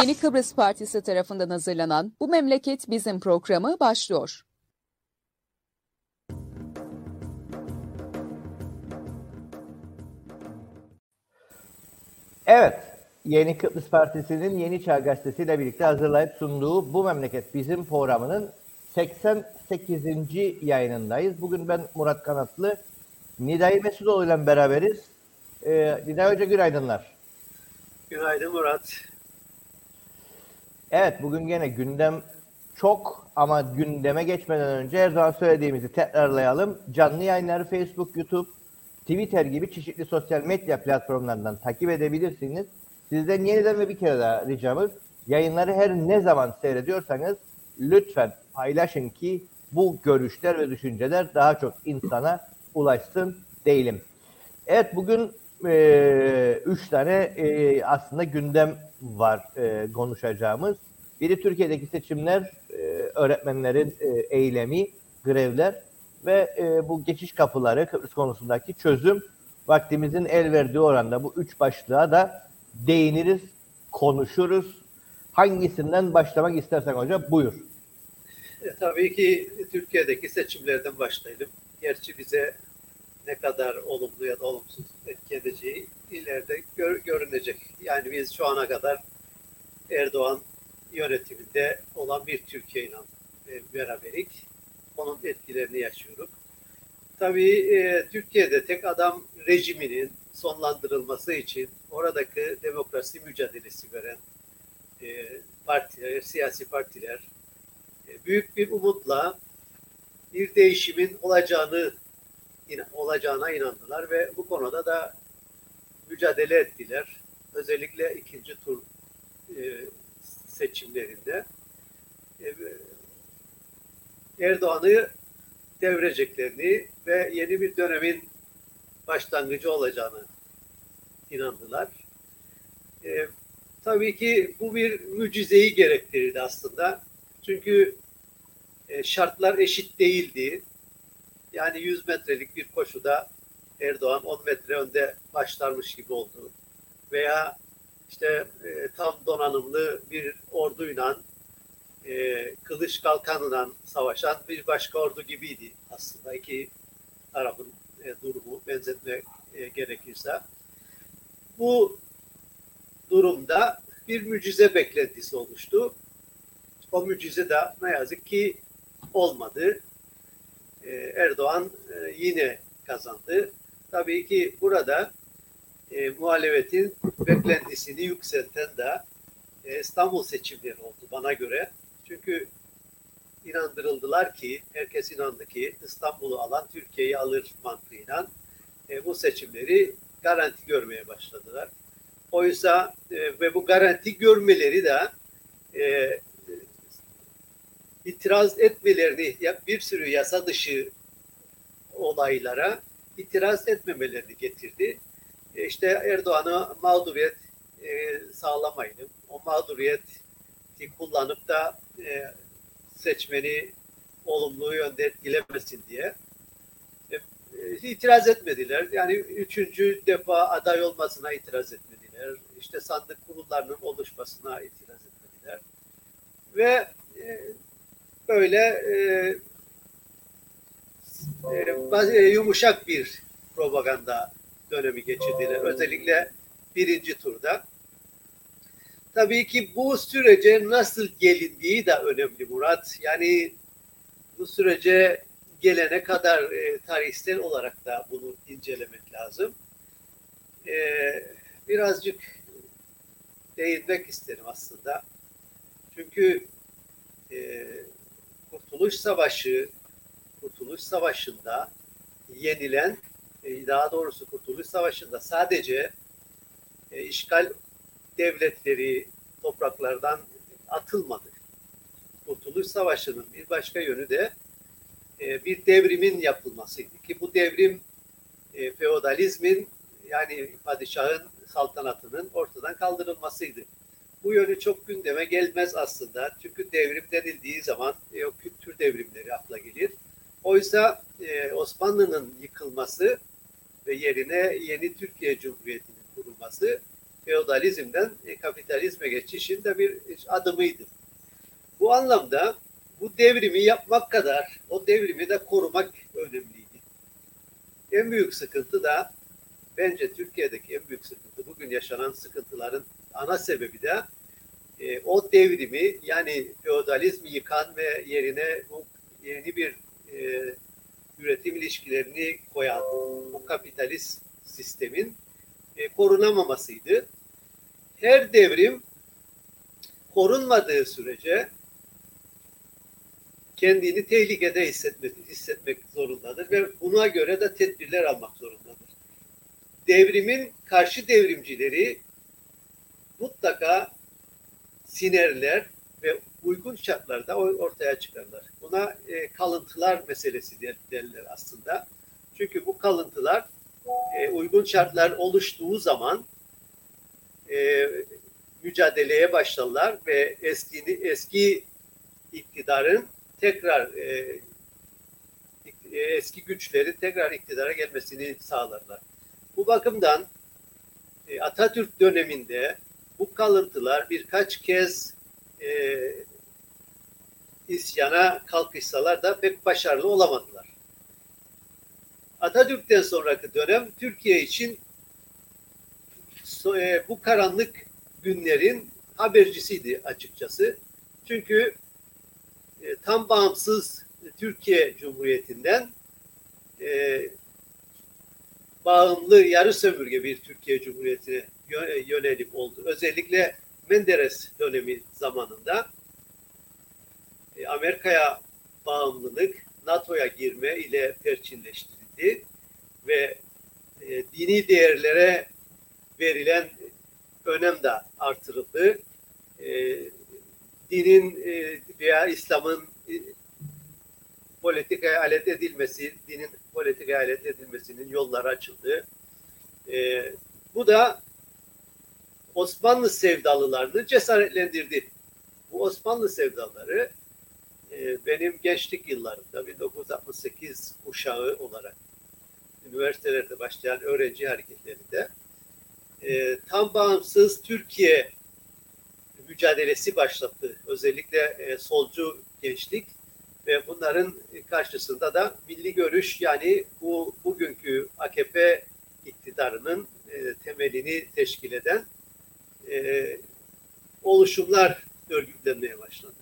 Yeni Kıbrıs Partisi tarafından hazırlanan Bu Memleket Bizim programı başlıyor. Evet, Yeni Kıbrıs Partisi'nin Yeni Çağ Gazetesi ile birlikte hazırlayıp sunduğu Bu Memleket Bizim programının 88. yayınındayız. Bugün ben Murat Kanatlı, Nidai Mesudoğlu ile beraberiz. Ee, Nidai Hoca günaydınlar. Günaydın Murat. Evet, bugün gene gündem çok ama gündeme geçmeden önce her zaman söylediğimizi tekrarlayalım. Canlı yayınları Facebook, YouTube, Twitter gibi çeşitli sosyal medya platformlarından takip edebilirsiniz. Sizden yeniden ve bir kere daha ricamız yayınları her ne zaman seyrediyorsanız lütfen paylaşın ki bu görüşler ve düşünceler daha çok insana ulaşsın değilim. Evet bugün e, üç tane e, aslında gündem var e, konuşacağımız. Biri Türkiye'deki seçimler, e, öğretmenlerin e, eylemi, grevler ve e, bu geçiş kapıları Kıbrıs konusundaki çözüm vaktimizin el verdiği oranda bu üç başlığa da değiniriz, konuşuruz. Hangisinden başlamak istersen hocam buyur. E, tabii ki Türkiye'deki seçimlerden başlayalım. Gerçi bize ne kadar olumlu ya da olumsuz etki edeceği ileride gör, görünecek. Yani biz şu ana kadar Erdoğan yönetiminde olan bir Türkiye ile e, beraberik. Onun etkilerini yaşıyoruz. Tabii e, Türkiye'de tek adam rejiminin sonlandırılması için oradaki demokrasi mücadelesi veren e, partiler, siyasi partiler e, büyük bir umutla bir değişimin olacağını olacağına inandılar ve bu konuda da mücadele ettiler. Özellikle ikinci tur e, seçimlerinde e, Erdoğan'ı devireceklerini ve yeni bir dönemin başlangıcı olacağını inandılar. E, tabii ki bu bir mucizeyi gerektirirdi aslında. Çünkü e, şartlar eşit değildi. Yani 100 metrelik bir koşuda Erdoğan 10 metre önde başlarmış gibi oldu. Veya işte e, tam donanımlı bir orduyla e, kılıç kalkanla savaşan bir başka ordu gibiydi aslında iki tarafın e, durumu benzetme e, gerekirse. Bu durumda bir mucize beklentisi oluştu. O mucize de ne yazık ki olmadı. E, Erdoğan e, yine kazandı. Tabii ki burada e, muhalefetin beklentisini yükselten de e, İstanbul seçimleri oldu bana göre. Çünkü inandırıldılar ki, herkes inandı ki İstanbul'u alan Türkiye'yi alır mantığıyla e, bu seçimleri garanti görmeye başladılar. Oysa e, ve bu garanti görmeleri de e, itiraz etmelerini bir sürü yasa dışı olaylara itiraz etmemelerini getirdi. E, işte Erdoğan'a mağduriyet e, sağlamayın. O mağduriyet kullanıp da e, seçmeni olumlu yönde etkilemesin diye e, e, itiraz etmediler. Yani üçüncü defa aday olmasına itiraz etmediler. İşte sandık kurullarının oluşmasına itiraz etmediler. Ve e, böyle e, e, yumuşak bir propaganda dönemi geçirdiler. Özellikle birinci turda. Tabii ki bu sürece nasıl gelindiği de önemli Murat. Yani bu sürece gelene kadar e, tarihsel olarak da bunu incelemek lazım. E, birazcık değinmek isterim aslında. Çünkü e, Kurtuluş Savaşı, Kurtuluş Savaşı'nda yenilen, e, daha doğrusu Kurtuluş Savaşı'nda sadece e, işgal devletleri topraklardan atılmadı. Kurtuluş Savaşı'nın bir başka yönü de e, bir devrimin yapılmasıydı ki bu devrim feodalizmin yani padişahın saltanatının ortadan kaldırılmasıydı. Bu yönü çok gündeme gelmez aslında. Çünkü devrim denildiği zaman e, o kültür devrimleri akla gelir. Oysa e, Osmanlı'nın yıkılması ve yerine yeni Türkiye Cumhuriyeti'nin kurulması feodalizmden e, kapitalizme geçişin de bir adımıydı. Bu anlamda bu devrimi yapmak kadar o devrimi de korumak önemliydi. En büyük sıkıntı da bence Türkiye'deki en büyük sıkıntı bugün yaşanan sıkıntıların ana sebebi de e, o devrimi yani feodalizmi yıkan ve yerine bu yeni bir e, üretim ilişkilerini koyan bu kapitalist sistemin e, korunamamasıydı. Her devrim korunmadığı sürece kendini tehlikede hissetmek, hissetmek zorundadır ve buna göre de tedbirler almak zorundadır. Devrimin karşı devrimcileri mutlaka sinerler ve uygun şartlarda ortaya çıkarlar. Buna e, kalıntılar meselesi derler aslında. Çünkü bu kalıntılar e, uygun şartlar oluştuğu zaman e, mücadeleye başlarlar ve eski eski iktidarın tekrar e, eski güçleri tekrar iktidara gelmesini sağlarlar. Bu bakımdan e, Atatürk döneminde bu kalıntılar birkaç kez e, isyana kalkışsalar da pek başarılı olamadılar. Atatürk'ten sonraki dönem Türkiye için e, bu karanlık günlerin habercisiydi açıkçası. Çünkü e, tam bağımsız Türkiye Cumhuriyeti'nden e, bağımlı yarı sömürge bir Türkiye Cumhuriyeti'ne yönelik oldu. Özellikle Menderes dönemi zamanında e, Amerika'ya bağımlılık, NATO'ya girme ile perçinleştirildi ve e, dini değerlere verilen önem de artırıldı. E, dinin e, veya İslam'ın e, politikaya alet edilmesi, dinin politikaya alet edilmesinin yolları açıldı. E, bu da Osmanlı sevdalılarını cesaretlendirdi. Bu Osmanlı sevdaları e, benim gençlik yıllarımda 1968 kuşağı olarak üniversitelerde başlayan öğrenci hareketlerinde e, tam bağımsız Türkiye mücadelesi başlattı. Özellikle e, solcu gençlik ve bunların karşısında da milli görüş yani bu bugünkü AKP iktidarının e, temelini teşkil eden e, oluşumlar örgütlenmeye başladı.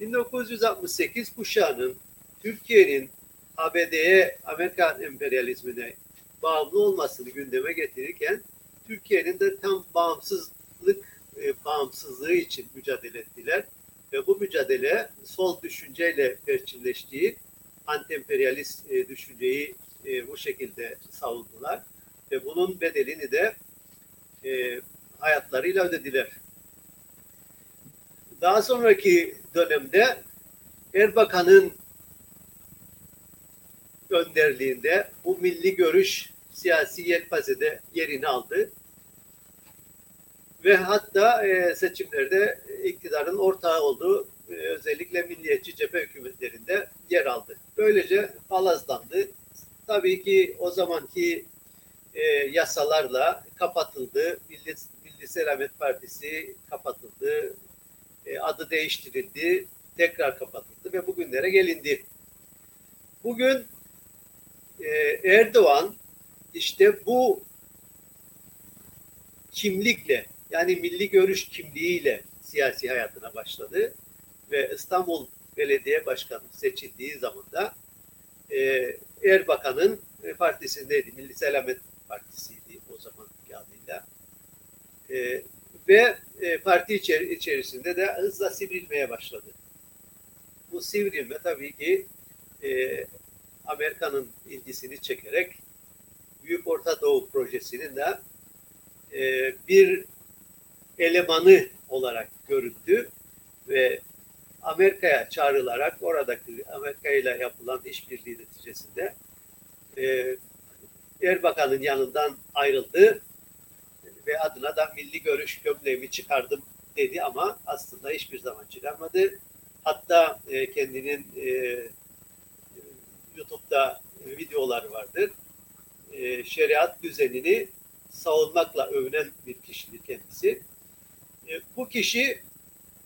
1968 kuşağının Türkiye'nin ABD'ye, Amerikan emperyalizmine bağımlı olmasını gündeme getirirken Türkiye'nin de tam bağımsızlık e, bağımsızlığı için mücadele ettiler. Ve bu mücadele sol düşünceyle perçinleştiği anti-emperyalist e, düşünceyi e, bu şekilde savundular. Ve bunun bedelini de e, hayatlarıyla ödediler. Daha sonraki dönemde Erbakan'ın önderliğinde bu milli görüş siyasi yelpazede yerini aldı ve hatta e, seçimlerde iktidarın ortağı olduğu e, özellikle milliyetçi cephe hükümetlerinde yer aldı. Böylece palazlandı. Tabii ki o zamanki e, yasalarla kapatıldı. Milli, Selamet Partisi kapatıldı. E, adı değiştirildi. Tekrar kapatıldı ve bugünlere gelindi. Bugün e, Erdoğan işte bu kimlikle yani milli görüş kimliğiyle siyasi hayatına başladı ve İstanbul Belediye Başkanı seçildiği zaman da e, Erbakan'ın partisindeydi. Milli Selamet Partisi'ydi o zamanki adıyla. E, ve e, parti içeri, içerisinde de hızla sivrilmeye başladı. Bu sivrilme tabii ki e, Amerika'nın ilgisini çekerek Büyük Orta Doğu Projesi'nin de e, bir elemanı olarak görüldü ve Amerika'ya çağrılarak oradaki Amerika ile yapılan işbirliği neticesinde e, Erbakan'ın yanından ayrıldı ve adına da milli görüş gömleğimi çıkardım dedi ama aslında hiçbir zaman çıkarmadı. Hatta e, kendinin e, YouTube'da videolar vardır. E, şeriat düzenini savunmakla övünen bir kişidir kendisi. E, bu kişi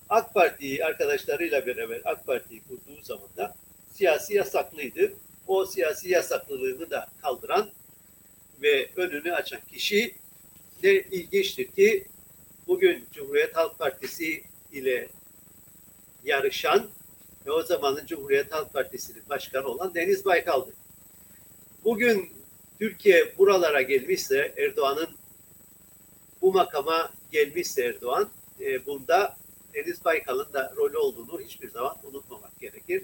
AK Parti'yi arkadaşlarıyla beraber AK Parti'yi kurduğu zaman da siyasi yasaklıydı. O siyasi yasaklılığını da kaldıran ve önünü açan kişi ne ilginçtir ki bugün Cumhuriyet Halk Partisi ile yarışan ve o zamanın Cumhuriyet Halk Partisi'nin başkanı olan Deniz Baykal'dı. Bugün Türkiye buralara gelmişse Erdoğan'ın bu makama gelmişse Erdoğan e, bunda Deniz Baykal'ın da rolü olduğunu hiçbir zaman unutmamak gerekir.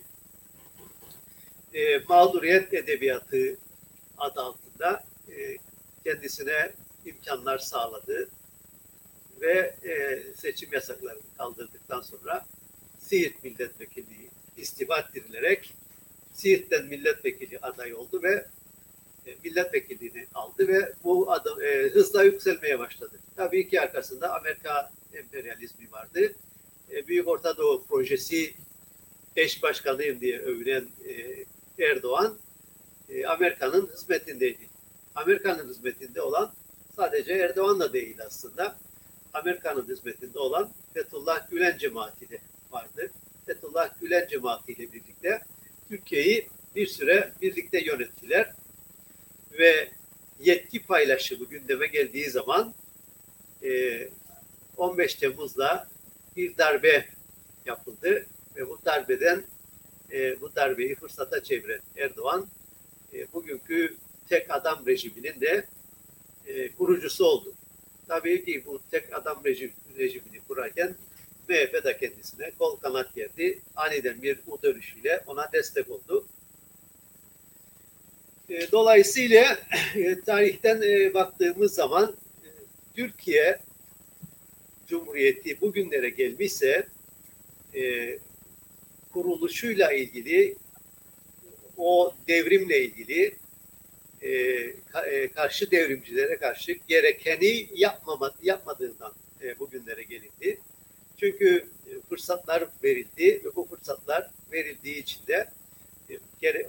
E, mağduriyet edebiyatı adı altında e, kendisine imkanlar sağladı ve e, seçim yasaklarını kaldırdıktan sonra Siirt milletvekili istifa ettirilerek Siirt'ten milletvekili aday oldu ve e, milletvekilliğini aldı ve bu adım e, hızla yükselmeye başladı. Tabii ki arkasında Amerika emperyalizmi vardı. E, Büyük Orta Doğu projesi eş başkanıyım diye övünen e, Erdoğan e, Amerika'nın hizmetindeydi. Amerika'nın hizmetinde olan sadece Erdoğan'la değil aslında. Amerika'nın hizmetinde olan Fethullah Gülen cemaati vardı. Fethullah Gülen cemaati birlikte Türkiye'yi bir süre birlikte yönettiler ve yetki paylaşımı gündeme geldiği zaman 15 Temmuz'da bir darbe yapıldı ve bu darbeden bu darbeyi fırsata çeviren Erdoğan bugünkü tek adam rejiminin de kurucusu oldu. Tabii ki bu tek adam rejim, rejimini kurarken MHP de kendisine kol kanat geldi. Aniden bir U dönüşüyle ona destek oldu. E, dolayısıyla e, tarihten e, baktığımız zaman Türkiye Cumhuriyeti bugünlere gelmişse kuruluşuyla ilgili o devrimle ilgili karşı devrimcilere karşı gerekeni yapmama, yapmadığından bugünlere gelindi. Çünkü fırsatlar verildi ve bu fırsatlar verildiği için de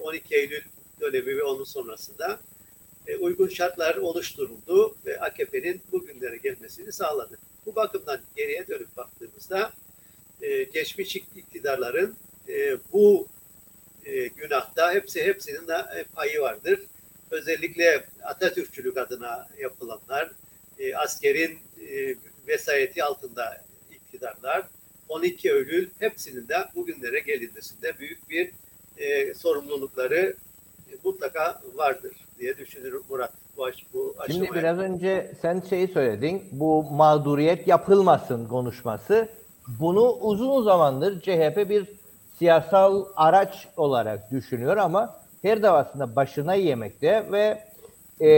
12 Eylül dönemi ve onun sonrasında e, uygun şartlar oluşturuldu ve AKP'nin bugünlere gelmesini sağladı. Bu bakımdan geriye dönüp baktığımızda e, geçmiş iktidarların e, bu e, günahta hepsi hepsinin de e, payı vardır. Özellikle Atatürkçülük adına yapılanlar, e, askerin e, vesayeti altında iktidarlar, 12 Eylül hepsinin de bugünlere gelinmesinde büyük bir e, sorumlulukları mutlaka vardır diye düşünürüm Murat. Bu, bu Şimdi biraz önce sen şeyi söyledin. Bu mağduriyet yapılmasın konuşması. Bunu uzun zamandır CHP bir siyasal araç olarak düşünüyor ama her davasında başına yemekte ve e,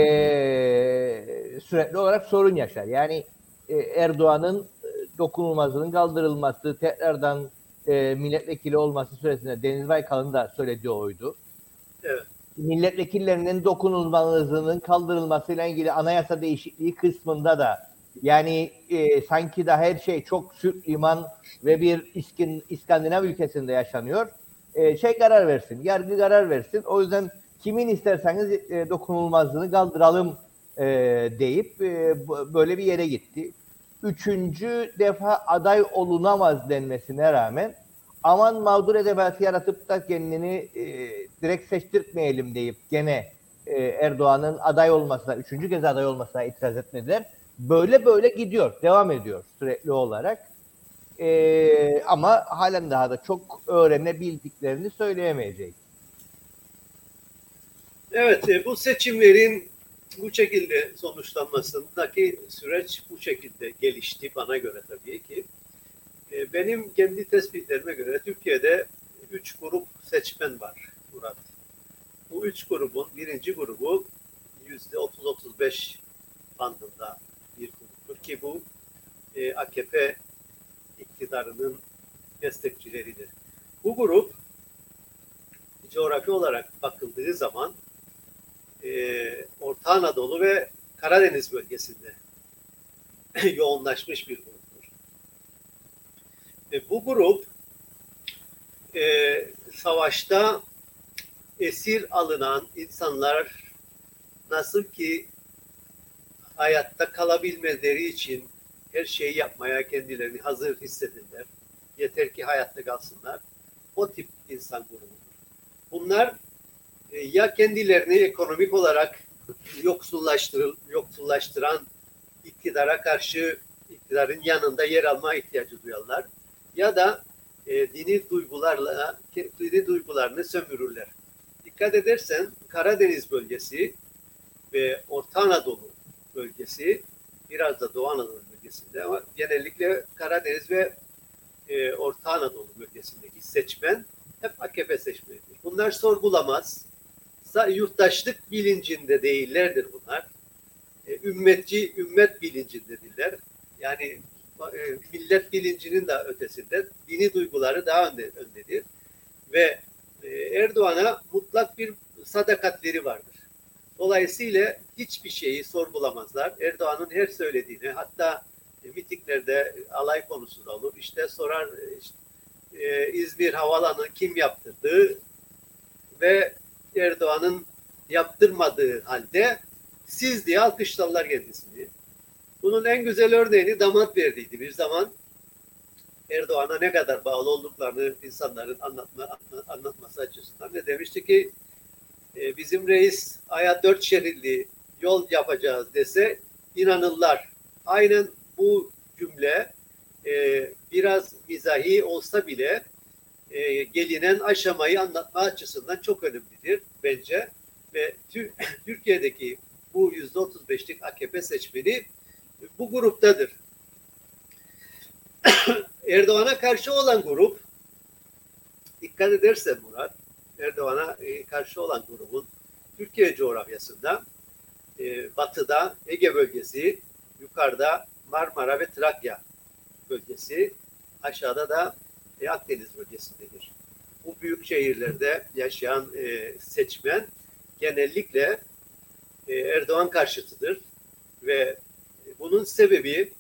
sürekli olarak sorun yaşar. Yani e, Erdoğan'ın dokunulmazlığının kaldırılması, tekrardan e, milletvekili olması süresinde Deniz Baykal'ın da söylediği oydu. Evet milletvekillerinin dokunulmazlığının kaldırılmasıyla ilgili anayasa değişikliği kısmında da yani e, sanki da her şey çok Süt liman ve bir İskin, İskandinav ülkesinde yaşanıyor. E, şey karar versin, yargı karar versin. O yüzden kimin isterseniz e, dokunulmazlığını kaldıralım e, deyip böyle bir yere gitti. Üçüncü defa aday olunamaz denmesine rağmen aman mağdur edebiyatı yaratıp da kendini direkt seçtirtmeyelim deyip gene Erdoğan'ın aday olmasına, üçüncü kez aday olmasına itiraz etmediler. Böyle böyle gidiyor, devam ediyor sürekli olarak. E, ama halen daha da çok öğrenebildiklerini söyleyemeyecek. Evet, e, bu seçimlerin bu şekilde sonuçlanmasındaki süreç bu şekilde gelişti bana göre tabii ki. E, benim kendi tespitlerime göre Türkiye'de üç grup seçmen var Murat. Bu üç grubun birinci grubu yüzde 30-35 bandında bir gruptur ki bu e, AKP iktidarının destekçileridir. Bu grup coğrafi olarak bakıldığı zaman e, Orta Anadolu ve Karadeniz bölgesinde yoğunlaşmış bir grup. E, bu grup e, savaşta esir alınan insanlar nasıl ki hayatta kalabilmeleri için her şeyi yapmaya kendilerini hazır hissedirler. Yeter ki hayatta kalsınlar. O tip insan grubudur. Bunlar e, ya kendilerini ekonomik olarak yoksullaştırıl, yoksullaştıran iktidara karşı iktidarın yanında yer alma ihtiyacı duyarlar ya da e, dini duygularla dini duygularını sömürürler. Dikkat edersen Karadeniz bölgesi ve Orta Anadolu bölgesi biraz da Doğu Anadolu bölgesinde ama genellikle Karadeniz ve e, Orta Anadolu bölgesindeki seçmen hep AKP seçmenidir. Bunlar sorgulamaz. Yurttaşlık bilincinde değillerdir bunlar. E, ümmetçi, ümmet bilincindedirler. Yani e, millet bilincinin de ötesinde dini duyguları daha önde, öndedir. Ve e, Erdoğan'a mutlak bir sadakatleri vardır. Dolayısıyla hiçbir şeyi sorgulamazlar. Erdoğan'ın her söylediğini hatta mitinglerde alay konusu da olur. İşte sorar işte, e, İzmir Havalanı kim yaptırdı ve Erdoğan'ın yaptırmadığı halde siz diye alkışlarlar kendisini. Bunun en güzel örneğini damat verdiydi bir zaman. Erdoğan'a ne kadar bağlı olduklarını insanların anlatma, anlatması açısından ne demişti ki e, bizim reis aya dört şeritli yol yapacağız dese inanırlar. Aynen bu cümle e, biraz mizahi olsa bile e, gelinen aşamayı anlatma açısından çok önemlidir bence. Ve Türkiye'deki bu yüzde otuz beşlik AKP seçmeni bu gruptadır. Erdoğan'a karşı olan grup dikkat edersen Murat Erdoğan'a e, karşı olan grubun Türkiye coğrafyasında e, batıda Ege bölgesi, yukarıda Marmara ve Trakya bölgesi, aşağıda da e, Akdeniz bölgesindedir. Bu büyük şehirlerde yaşayan seçmen genellikle Erdoğan karşıtıdır ve bunun sebebi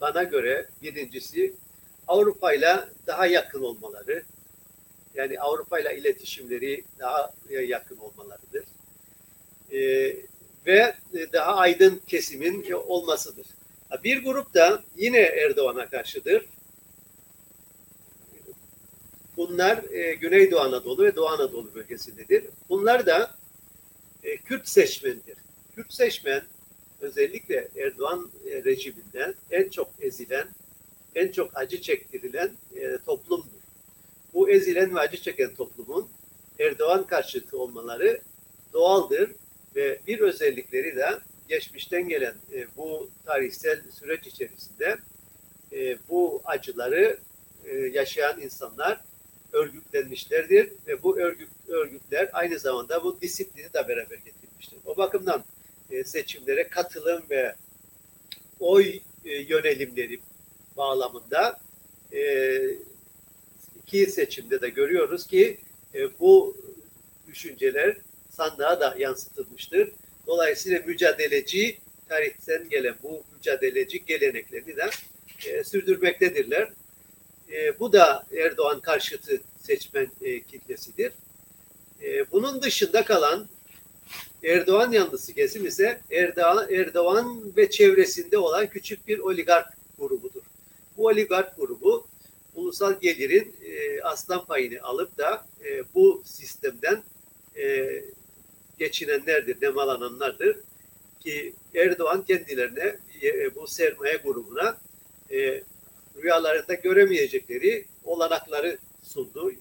bana göre birincisi Avrupa ile daha yakın olmaları. Yani Avrupa ile iletişimleri daha yakın olmalarıdır. Ee, ve daha aydın kesimin olmasıdır. Bir grup da yine Erdoğan'a karşıdır. Bunlar e, Güneydoğu Anadolu ve Doğu Anadolu bölgesindedir. Bunlar da e, Kürt seçmendir. Kürt seçmen özellikle Erdoğan e, rejiminden en çok ezilen, en çok acı çektirilen e, toplumdur. Bu ezilen ve acı çeken toplumun Erdoğan karşıtı olmaları doğaldır ve bir özellikleri de geçmişten gelen e, bu tarihsel süreç içerisinde e, bu acıları e, yaşayan insanlar örgütlenmişlerdir ve bu örgüt, örgütler aynı zamanda bu disiplini de beraber getirmiştir. O bakımdan e, seçimlere katılım ve oy e, yönelimleri bağlamında e, iki seçimde de görüyoruz ki bu düşünceler sandığa da yansıtılmıştır. Dolayısıyla mücadeleci tarihten gelen bu mücadeleci geleneklerini de sürdürmektedirler. bu da Erdoğan karşıtı seçmen kitlesidir. bunun dışında kalan Erdoğan yanlısı kesim ise Erdoğan, Erdoğan ve çevresinde olan küçük bir oligark grubudur. Bu oligark grubu ulusal gelirin e, aslan payını alıp da e, bu sistemden e, geçinenlerdir, nemalananlardır. Ki Erdoğan kendilerine e, bu sermaye grubuna e, rüyalarında göremeyecekleri olanakları sundu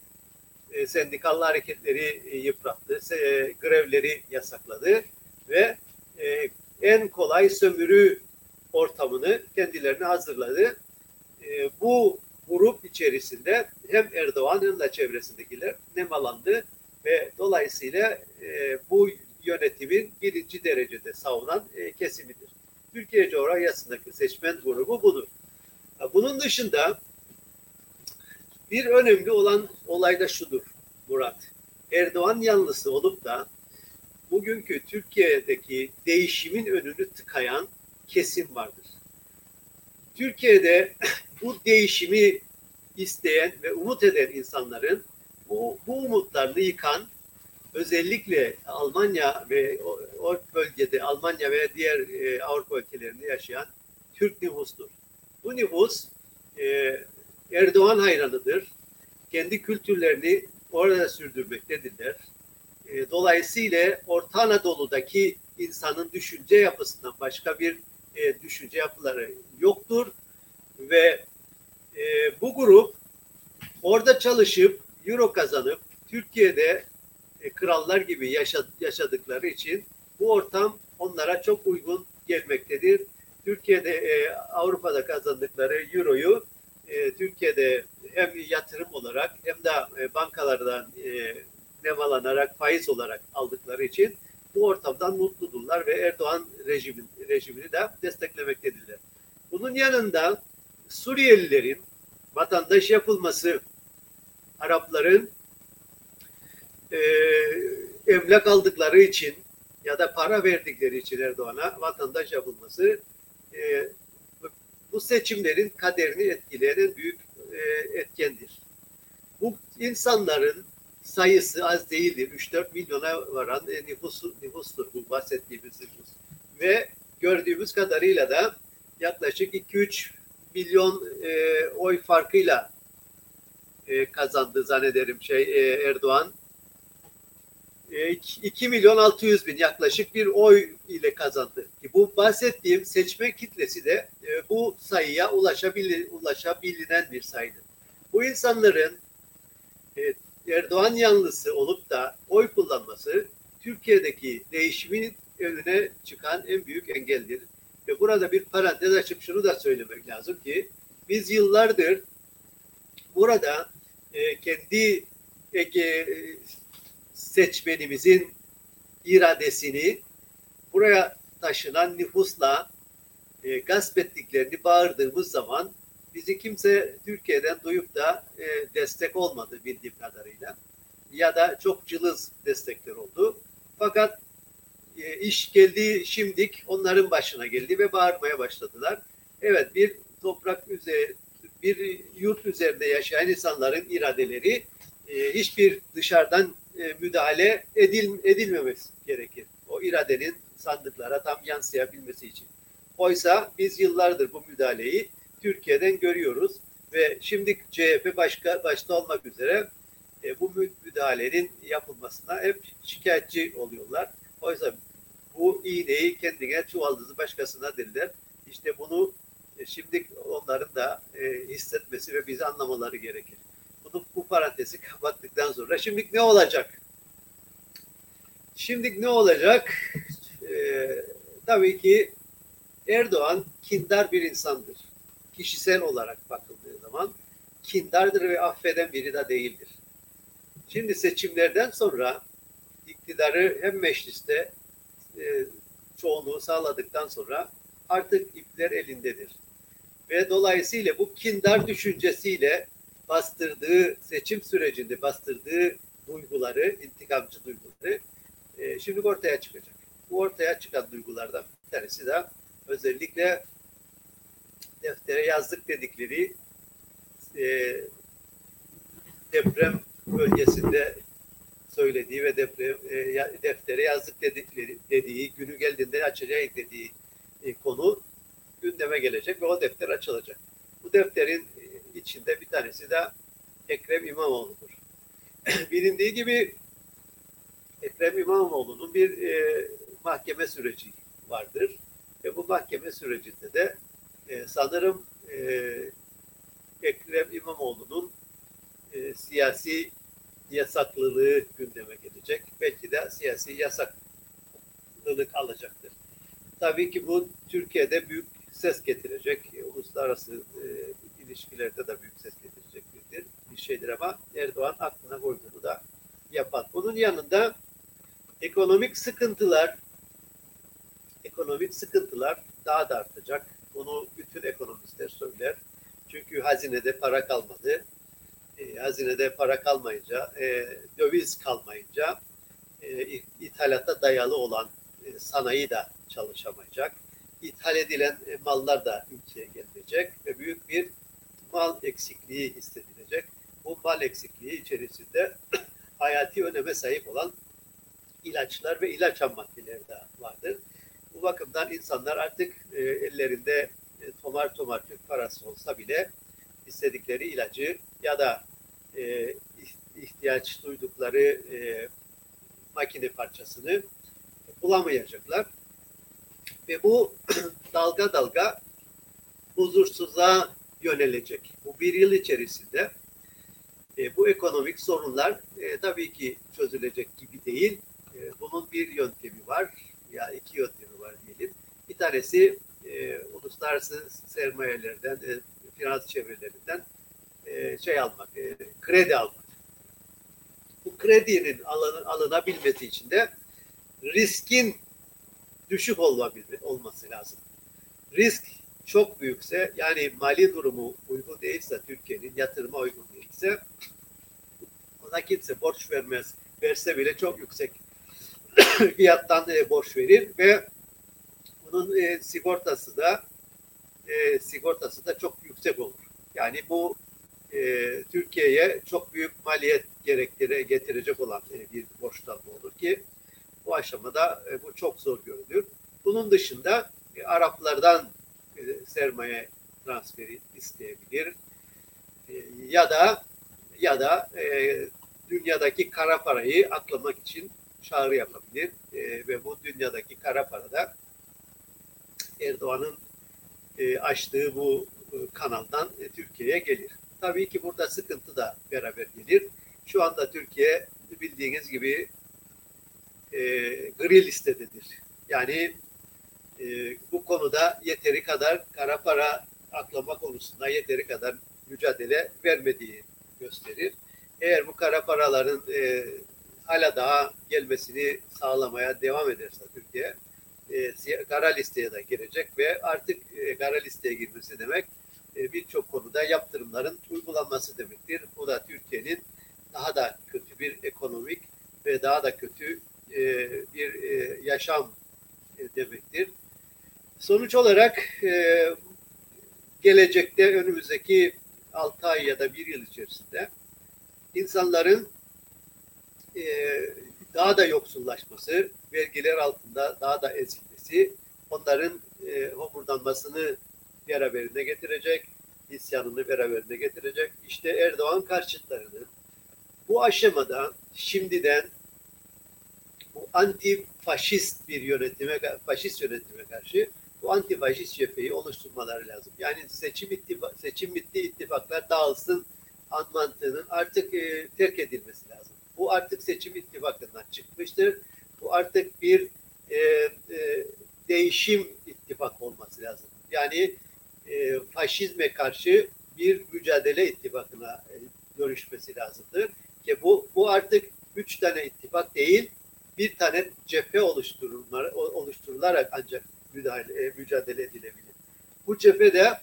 e, sendikal hareketleri e, yıprattı, e, grevleri yasakladı ve e, en kolay sömürü ortamını kendilerine hazırladı. E, bu grup içerisinde hem Erdoğan hem de çevresindekiler nemalandı ve dolayısıyla e, bu yönetimin birinci derecede savunan e, kesimidir. Türkiye coğrafyasındaki seçmen grubu budur. Bunun dışında bir önemli olan olay da şudur Murat. Erdoğan yanlısı olup da bugünkü Türkiye'deki değişimin önünü tıkayan kesim vardır. Türkiye'de bu değişimi isteyen ve umut eden insanların bu, bu umutlarını yıkan özellikle Almanya ve o, bölgede Almanya ve diğer e, Avrupa ülkelerinde yaşayan Türk nüfustur. Bu nüfus e, Erdoğan hayranıdır. Kendi kültürlerini orada sürdürmektedirler. E, dolayısıyla Orta Anadolu'daki insanın düşünce yapısından başka bir düşünce yapıları yoktur ve bu grup orada çalışıp euro kazanıp Türkiye'de e, krallar gibi yaşa, yaşadıkları için bu ortam onlara çok uygun gelmektedir. Türkiye'de e, Avrupa'da kazandıkları euroyu e, Türkiye'de hem yatırım olarak hem de bankalardan nevalanarak faiz olarak aldıkları için bu ortamdan mutludurlar ve Erdoğan rejimin, rejimini de desteklemektedirler. Bunun yanında Suriyelilerin vatandaş yapılması, Arapların e, emlak aldıkları için ya da para verdikleri için Erdoğan'a vatandaş yapılması e, bu seçimlerin kaderini etkileyen büyük e, etkendir. Bu insanların sayısı az değildir. 3-4 milyona varan e, nüfusu, nüfustur bu bahsettiğimiz nüfus. Ve gördüğümüz kadarıyla da yaklaşık 2-3 milyon e, oy farkıyla e, kazandı zannederim şey e, Erdoğan. E, 2 milyon 600 bin yaklaşık bir oy ile kazandı. Bu bahsettiğim seçmen kitlesi de e, bu sayıya ulaşabil, ulaşabilinen bir sayıdır. Bu insanların e, Erdoğan yanlısı olup da oy kullanması Türkiye'deki değişimin önüne çıkan en büyük engeldir. Ve burada bir parantez açıp şunu da söylemek lazım ki biz yıllardır burada e, kendi Ege seçmenimizin iradesini buraya taşınan nüfusla e, gasp ettiklerini bağırdığımız zaman bizi kimse Türkiye'den duyup da e, destek olmadı bildiğim kadarıyla. Ya da çok cılız destekler oldu. Fakat e, iş geldi şimdik onların başına geldi ve bağırmaya başladılar. Evet bir toprak üzeri bir yurt üzerinde yaşayan insanların iradeleri e, hiçbir dışarıdan e, müdahale edil, edilmemesi gerekir. O iradenin sandıklara tam yansıyabilmesi için. Oysa biz yıllardır bu müdahaleyi Türkiye'den görüyoruz ve şimdi CHP başka başta olmak üzere e, bu müdahalenin yapılmasına hep şikayetçi oluyorlar. Oysa bu iğneyi kendine çuvaldızı başkasına derler. İşte bunu e, şimdi onların da e, hissetmesi ve bizi anlamaları gerekir. Bunu bu parantezi kapattıktan sonra şimdi ne olacak? Şimdi ne olacak? Ee, tabii ki Erdoğan kindar bir insandır. Kişisel olarak bakıldığı zaman kindardır ve affeden biri de değildir. Şimdi seçimlerden sonra iktidarı hem mecliste e, çoğunluğu sağladıktan sonra artık ipler elindedir. Ve dolayısıyla bu kindar düşüncesiyle bastırdığı seçim sürecinde bastırdığı duyguları, intikamcı duyguları e, şimdi ortaya çıkacak. Bu ortaya çıkan duygulardan bir tanesi de özellikle deftere yazdık dedikleri e, deprem bölgesinde söylediği ve deprem e, deftere yazdık dedikleri dediği günü geldiğinde açacak dediği e, konu gündeme gelecek ve o defter açılacak. Bu defterin içinde bir tanesi de Ekrem İmamoğlu'dur. Bilindiği gibi Ekrem İmamoğlu'nun bir e, mahkeme süreci vardır. Ve bu mahkeme sürecinde de e, sanırım e, Ekrem İmamoğlu'nun e, siyasi yasaklılığı gündeme gelecek. Belki de siyasi yasaklılık alacaktır. Tabii ki bu Türkiye'de büyük ses getirecek. Uluslararası e, ilişkilerde de büyük ses getirecek bir, bir şeydir ama Erdoğan aklına koyduğunu da yapar. Bunun yanında ekonomik sıkıntılar ekonomik sıkıntılar daha da artacak. Bunu bütün ekonomistler söyler. Çünkü hazinede para kalmadı. E, hazinede para kalmayınca, e, döviz kalmayınca e, ithalata dayalı olan e, sanayi de çalışamayacak. İthal edilen e, mallar da ülkeye gelecek ve büyük bir mal eksikliği hissedilecek. Bu mal eksikliği içerisinde hayati öneme sahip olan ilaçlar ve ilaç ham maddeleri de vardır. Bu bakımdan insanlar artık e, ellerinde e, tomar tomar Türk parası olsa bile istedikleri ilacı ya da e, ihtiyaç duydukları e, makine parçasını bulamayacaklar. Ve bu dalga dalga huzursuzluğa yönelecek. Bu bir yıl içerisinde e, bu ekonomik sorunlar e, tabii ki çözülecek gibi değil. E, bunun bir yöntemi var ya iki yöntemi var diyelim. Bir tanesi e, uluslararası sermayelerden, e, finans çevrelerinden e, şey almak, e, kredi almak. Bu kredinin alın, alınabilmesi için de riskin düşük olması lazım. Risk çok büyükse yani mali durumu uygun değilse Türkiye'nin yatırıma uygun değilse ona kimse borç vermez. Verse bile çok yüksek fiyattan e, borç verir ve bunun e, sigortası da e, sigortası da çok yüksek olur. Yani bu e, Türkiye'ye çok büyük maliyet gerektire getirecek olan e, bir borçlanma olur ki bu aşamada e, bu çok zor görülür. Bunun dışında e, Araplardan sermaye transferi isteyebilir e, ya da ya da e, dünyadaki kara parayı aklamak için çağrı yapabilir e, ve bu dünyadaki kara parada Erdoğan'ın e, açtığı bu e, kanaldan e, Türkiye'ye gelir. Tabii ki burada sıkıntı da beraber gelir. Şu anda Türkiye bildiğiniz gibi e, gri listededir. Yani e, bu konuda yeteri kadar kara para aklama konusunda yeteri kadar mücadele vermediği gösterir. Eğer bu kara paraların e, hala daha gelmesini sağlamaya devam ederse Türkiye e, kara listeye de girecek ve artık e, kara listeye girmesi demek e, birçok konuda yaptırımların uygulanması demektir. Bu da Türkiye'nin daha da kötü bir ekonomik ve daha da kötü e, bir e, yaşam e, demektir. Sonuç olarak e, gelecekte önümüzdeki 6 ay ya da 1 yıl içerisinde insanların e, daha da yoksullaşması, vergiler altında daha da ezilmesi, onların e, homurdanmasını beraberinde getirecek, isyanını beraberinde getirecek. İşte Erdoğan karşıtlarının bu aşamada şimdiden bu anti faşist bir yönetime, faşist yönetime karşı bu anti faşist cepheyi oluşturmaları lazım. Yani seçim ittifa, seçim bitti ittifaklar dağılsın mantığının artık e, terk edilmesi lazım. Bu artık seçim ittifakından çıkmıştır. Bu artık bir e, e, değişim ittifak olması lazım. Yani e, faşizme karşı bir mücadele ittifakına e, dönüşmesi lazımdır. Ki bu, bu artık üç tane ittifak değil, bir tane cephe oluşturularak ancak müdahale, e, mücadele edilebilir. Bu cephede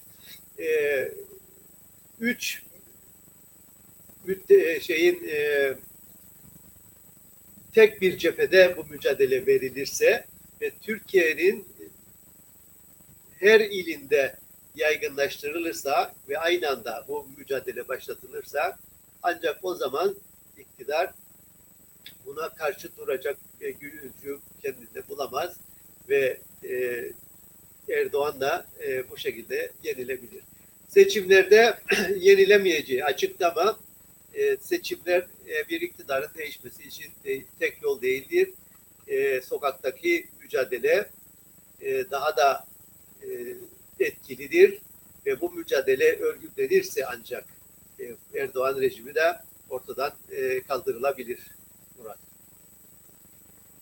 e, üç mütte, şeyin e, tek bir cephede bu mücadele verilirse ve Türkiye'nin her ilinde yaygınlaştırılırsa ve aynı anda bu mücadele başlatılırsa ancak o zaman iktidar buna karşı duracak gücü kendinde bulamaz ve e, Erdoğan da e, bu şekilde yenilebilir. Seçimlerde yenilemeyeceği açıklama e, seçimler e, bir iktidarın değişmesi için e, tek yol değildir. E, sokaktaki mücadele e, daha da e, etkilidir ve bu mücadele örgütlenirse ancak e, Erdoğan rejimi de ortadan e, kaldırılabilir.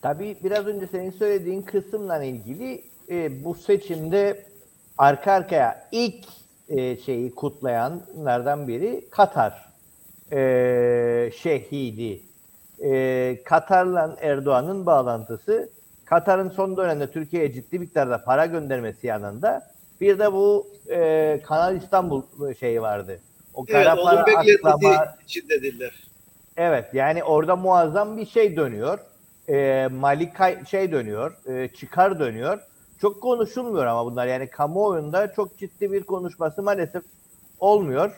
Tabii biraz önce senin söylediğin kısımla ilgili e, bu seçimde arka arkaya ilk e, şeyi kutlayanlardan biri Katar e, şehidi. E, Katar'la Erdoğan'ın bağlantısı Katar'ın son dönemde Türkiye'ye ciddi miktarda para göndermesi yanında bir de bu e, Kanal İstanbul şeyi vardı. O kara evet, para aklama içindedirler. Evet yani orada muazzam bir şey dönüyor. E, mali şey dönüyor, e, çıkar dönüyor. Çok konuşulmuyor ama bunlar yani kamuoyunda çok ciddi bir konuşması maalesef olmuyor.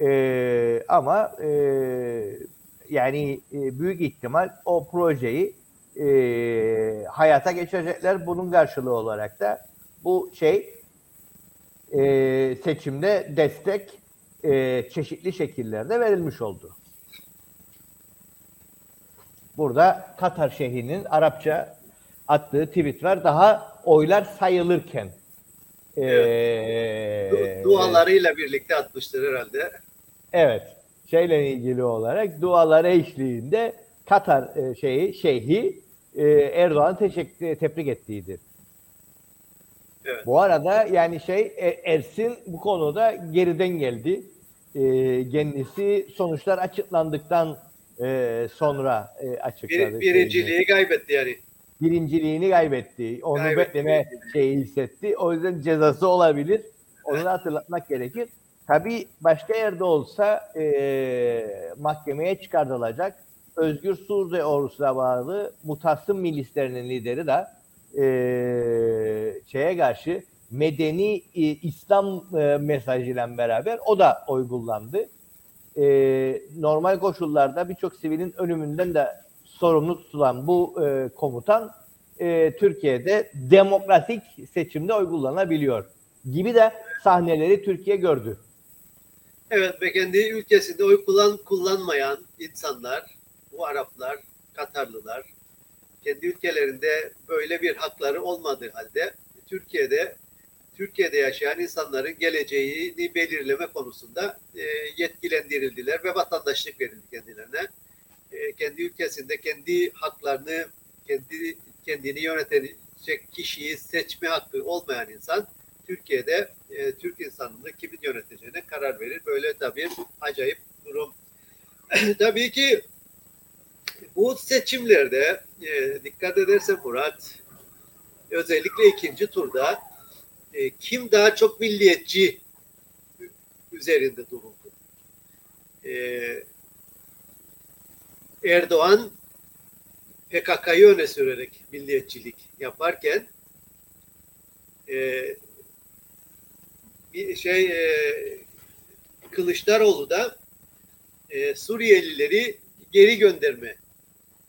E, ama e, yani e, büyük ihtimal o projeyi e, hayata geçirecekler. Bunun karşılığı olarak da bu şey e, seçimde destek e, çeşitli şekillerde verilmiş oldu. Burada Katar Şeyhi'nin Arapça attığı tweet var. Daha oylar sayılırken. Evet. Ee, dualarıyla birlikte atmıştır herhalde. Evet. Şeyle ilgili olarak duaları eşliğinde Katar e, şeyi şeyhi e, Erdoğan teşekkür tebrik ettiğidir. Evet. Bu arada yani şey e, Ersin bu konuda geriden geldi. E, kendisi sonuçlar açıklandıktan e, sonra e, açıkladı. Bir, birinciliği kaybetti yani. Birinciliğini kaybetti. Onu kaybetti. bekleme şeyi hissetti. O yüzden cezası olabilir. Onu da hatırlatmak gerekir. Tabii başka yerde olsa e, mahkemeye çıkartılacak. Özgür Suriye ordusuna bağlı Mutasım milislerinin lideri de e, şeye karşı medeni e, İslam e, mesajıyla beraber o da oy kullandı. E, normal koşullarda birçok sivilin ölümünden de sorumlu tutulan bu e, komutan e, Türkiye'de demokratik seçimde oy kullanabiliyor gibi de sahneleri Türkiye gördü. Evet ve kendi ülkesinde oy kullan kullanmayan insanlar, bu Araplar, Katarlılar, kendi ülkelerinde böyle bir hakları olmadığı halde Türkiye'de Türkiye'de yaşayan insanların geleceğini belirleme konusunda e, yetkilendirildiler ve vatandaşlık verildi kendilerine. E, kendi ülkesinde kendi haklarını, kendi kendini yönetecek kişiyi seçme hakkı olmayan insan Türkiye'de e, Türk insanını kimin yöneteceğine karar verir. Böyle tabii acayip durum. tabii ki bu seçimlerde e, dikkat ederse Murat özellikle ikinci turda e, kim daha çok milliyetçi üzerinde duruldu. E, Erdoğan PKK'yı öne sürerek milliyetçilik yaparken e, bir şey e, Kılıçdaroğlu da e, Suriyelileri geri gönderme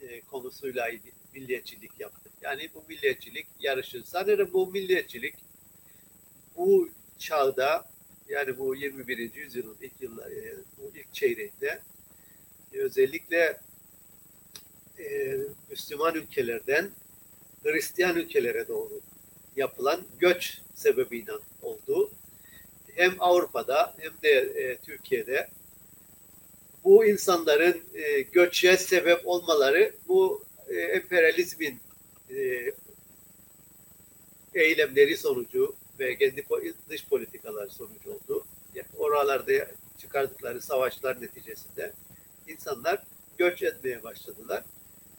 e, konusuyla milliyetçilik yaptı. Yani bu milliyetçilik yarışı. Sanırım bu milliyetçilik bu çağda yani bu 21. yüzyılın ilk yıllar, e, bu ilk çeyreğinde e, özellikle e, Müslüman ülkelerden Hristiyan ülkelere doğru yapılan göç sebebiyle oldu. Hem Avrupa'da hem de e, Türkiye'de bu insanların e, göçe sebep olmaları bu e, emperyalizmin e, eylemleri sonucu ve kendi dış politikalar sonucu oldu. Yani oralarda çıkardıkları savaşlar neticesinde insanlar göç etmeye başladılar.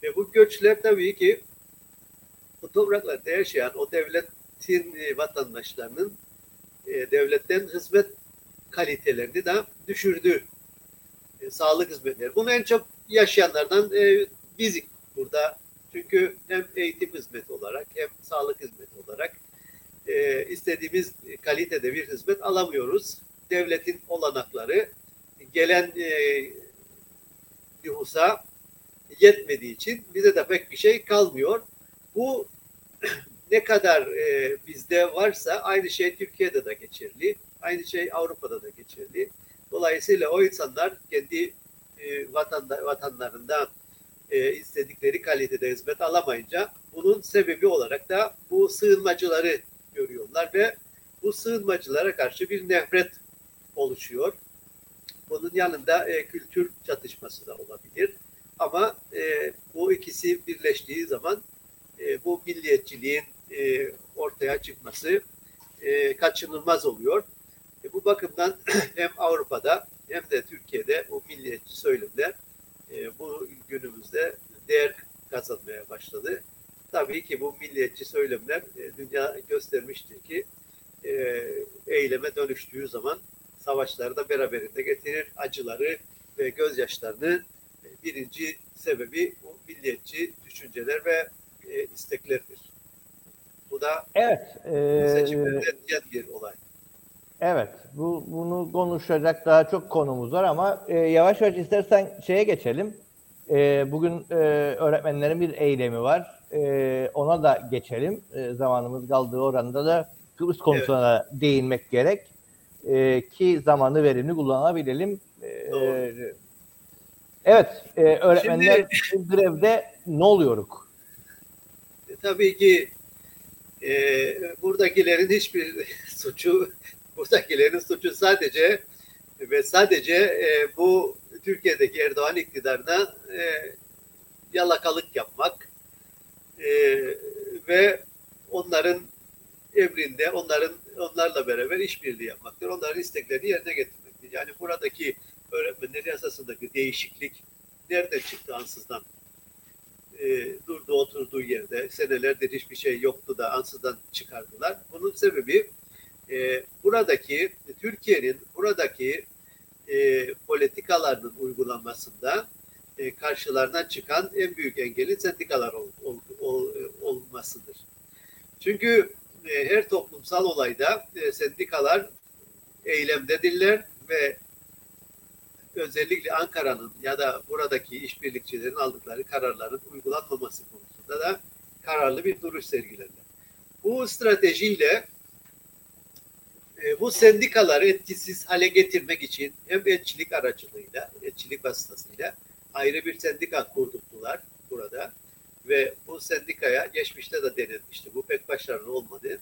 Ve bu göçler tabii ki bu topraklarda yaşayan o devletin e, vatandaşlarının e, devletten hizmet kalitelerini de düşürdü. E, sağlık hizmetleri. Bunu en çok yaşayanlardan bizik burada. Çünkü hem eğitim hizmeti olarak hem sağlık hizmeti olarak e, istediğimiz kalitede bir hizmet alamıyoruz. Devletin olanakları gelen e, nüfusa yetmediği için bize de pek bir şey kalmıyor. Bu ne kadar e, bizde varsa aynı şey Türkiye'de de geçerli. Aynı şey Avrupa'da da geçerli. Dolayısıyla o insanlar kendi e, vatanda, vatanlarında e, istedikleri kalitede hizmet alamayınca bunun sebebi olarak da bu sığınmacıları görüyorlar ve bu sığınmacılara karşı bir nefret oluşuyor. Bunun yanında e, kültür çatışması da olabilir. Ama e, bu ikisi birleştiği zaman e, bu milliyetçiliğin e, ortaya çıkması e, kaçınılmaz oluyor. E, bu bakımdan hem Avrupa'da hem de Türkiye'de bu milliyetçi söylemler e, bu günümüzde değer kazanmaya başladı. Tabii ki bu milliyetçi söylemler e, dünya göstermiştir ki e, eyleme dönüştüğü zaman savaşları da beraberinde getirir. Acıları ve gözyaşlarını e, birinci sebebi bu milliyetçi düşünceler ve e, isteklerdir. Bu da evet, e, seçimlerde bir olay. Evet, bu bunu konuşacak daha çok konumuz var ama e, yavaş yavaş istersen şeye geçelim. E, bugün e, öğretmenlerin bir eylemi var. E, ona da geçelim. E, zamanımız kaldığı oranda da Kıbrıs konusuna da değinmek gerek. E, ki zamanı verimli kullanabilelim. E, evet, e, öğretmenler Şimdi, grevde ne oluyoruk? E, tabii ki e, buradakilerin hiçbir suçu, buradakilerin suçu sadece ve sadece e, bu Türkiye'deki Erdoğan iktidarına e, yalakalık yapmak e, ve onların emrinde onların onlarla beraber işbirliği yapmaktır. Onların isteklerini yerine getirmektir. Yani buradaki öğretmenler yasasındaki değişiklik nereden çıktı ansızdan? E, durdu oturduğu yerde senelerdir hiçbir şey yoktu da ansızdan çıkardılar. Bunun sebebi e, buradaki Türkiye'nin buradaki e, politikalarının uygulanmasında e, karşılarına çıkan en büyük engelin sendikalar ol, ol, ol, olmasıdır. Çünkü e, her toplumsal olayda e, sendikalar eylemdedirler ve özellikle Ankara'nın ya da buradaki işbirlikçilerin aldıkları kararların uygulanmaması konusunda da kararlı bir duruş sergilerler. Bu stratejiyle e, bu sendikaları etkisiz hale getirmek için hem etçilik aracılığıyla, etçilik vasıtasıyla ayrı bir sendika kurdurttular burada ve bu sendikaya geçmişte de denilmişti. Bu pek başarılı olmadı.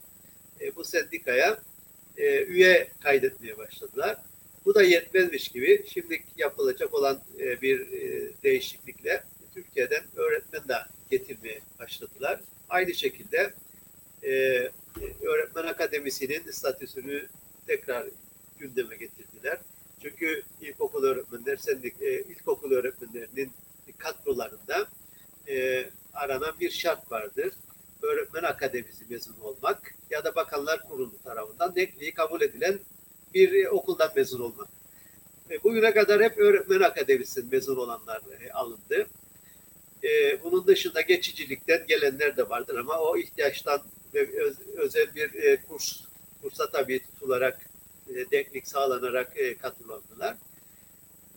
E, bu sendikaya e, üye kaydetmeye başladılar. Bu da yetmezmiş gibi şimdi yapılacak olan e, bir e, değişiklikle Türkiye'den öğretmen de getirmeye başladılar. Aynı şekilde e, öğretmen akademisinin statüsünü tekrar gündeme getirdiler. Çünkü ilkokul öğretmenler, sendik, e, ilkokul öğretmenlerinin kadrolarında e, aranan bir şart vardır. Öğretmen akademisi mezun olmak ya da Bakanlar Kurulu tarafından dekliği kabul edilen bir e, okuldan mezun olmak. E, bugüne kadar hep öğretmen akademisinden mezun olanlar e, alındı. Bunun dışında geçicilikten gelenler de vardır ama o ihtiyaçtan ve öz, özel bir kurs kursa tabi tutularak denklik sağlanarak katılandılar.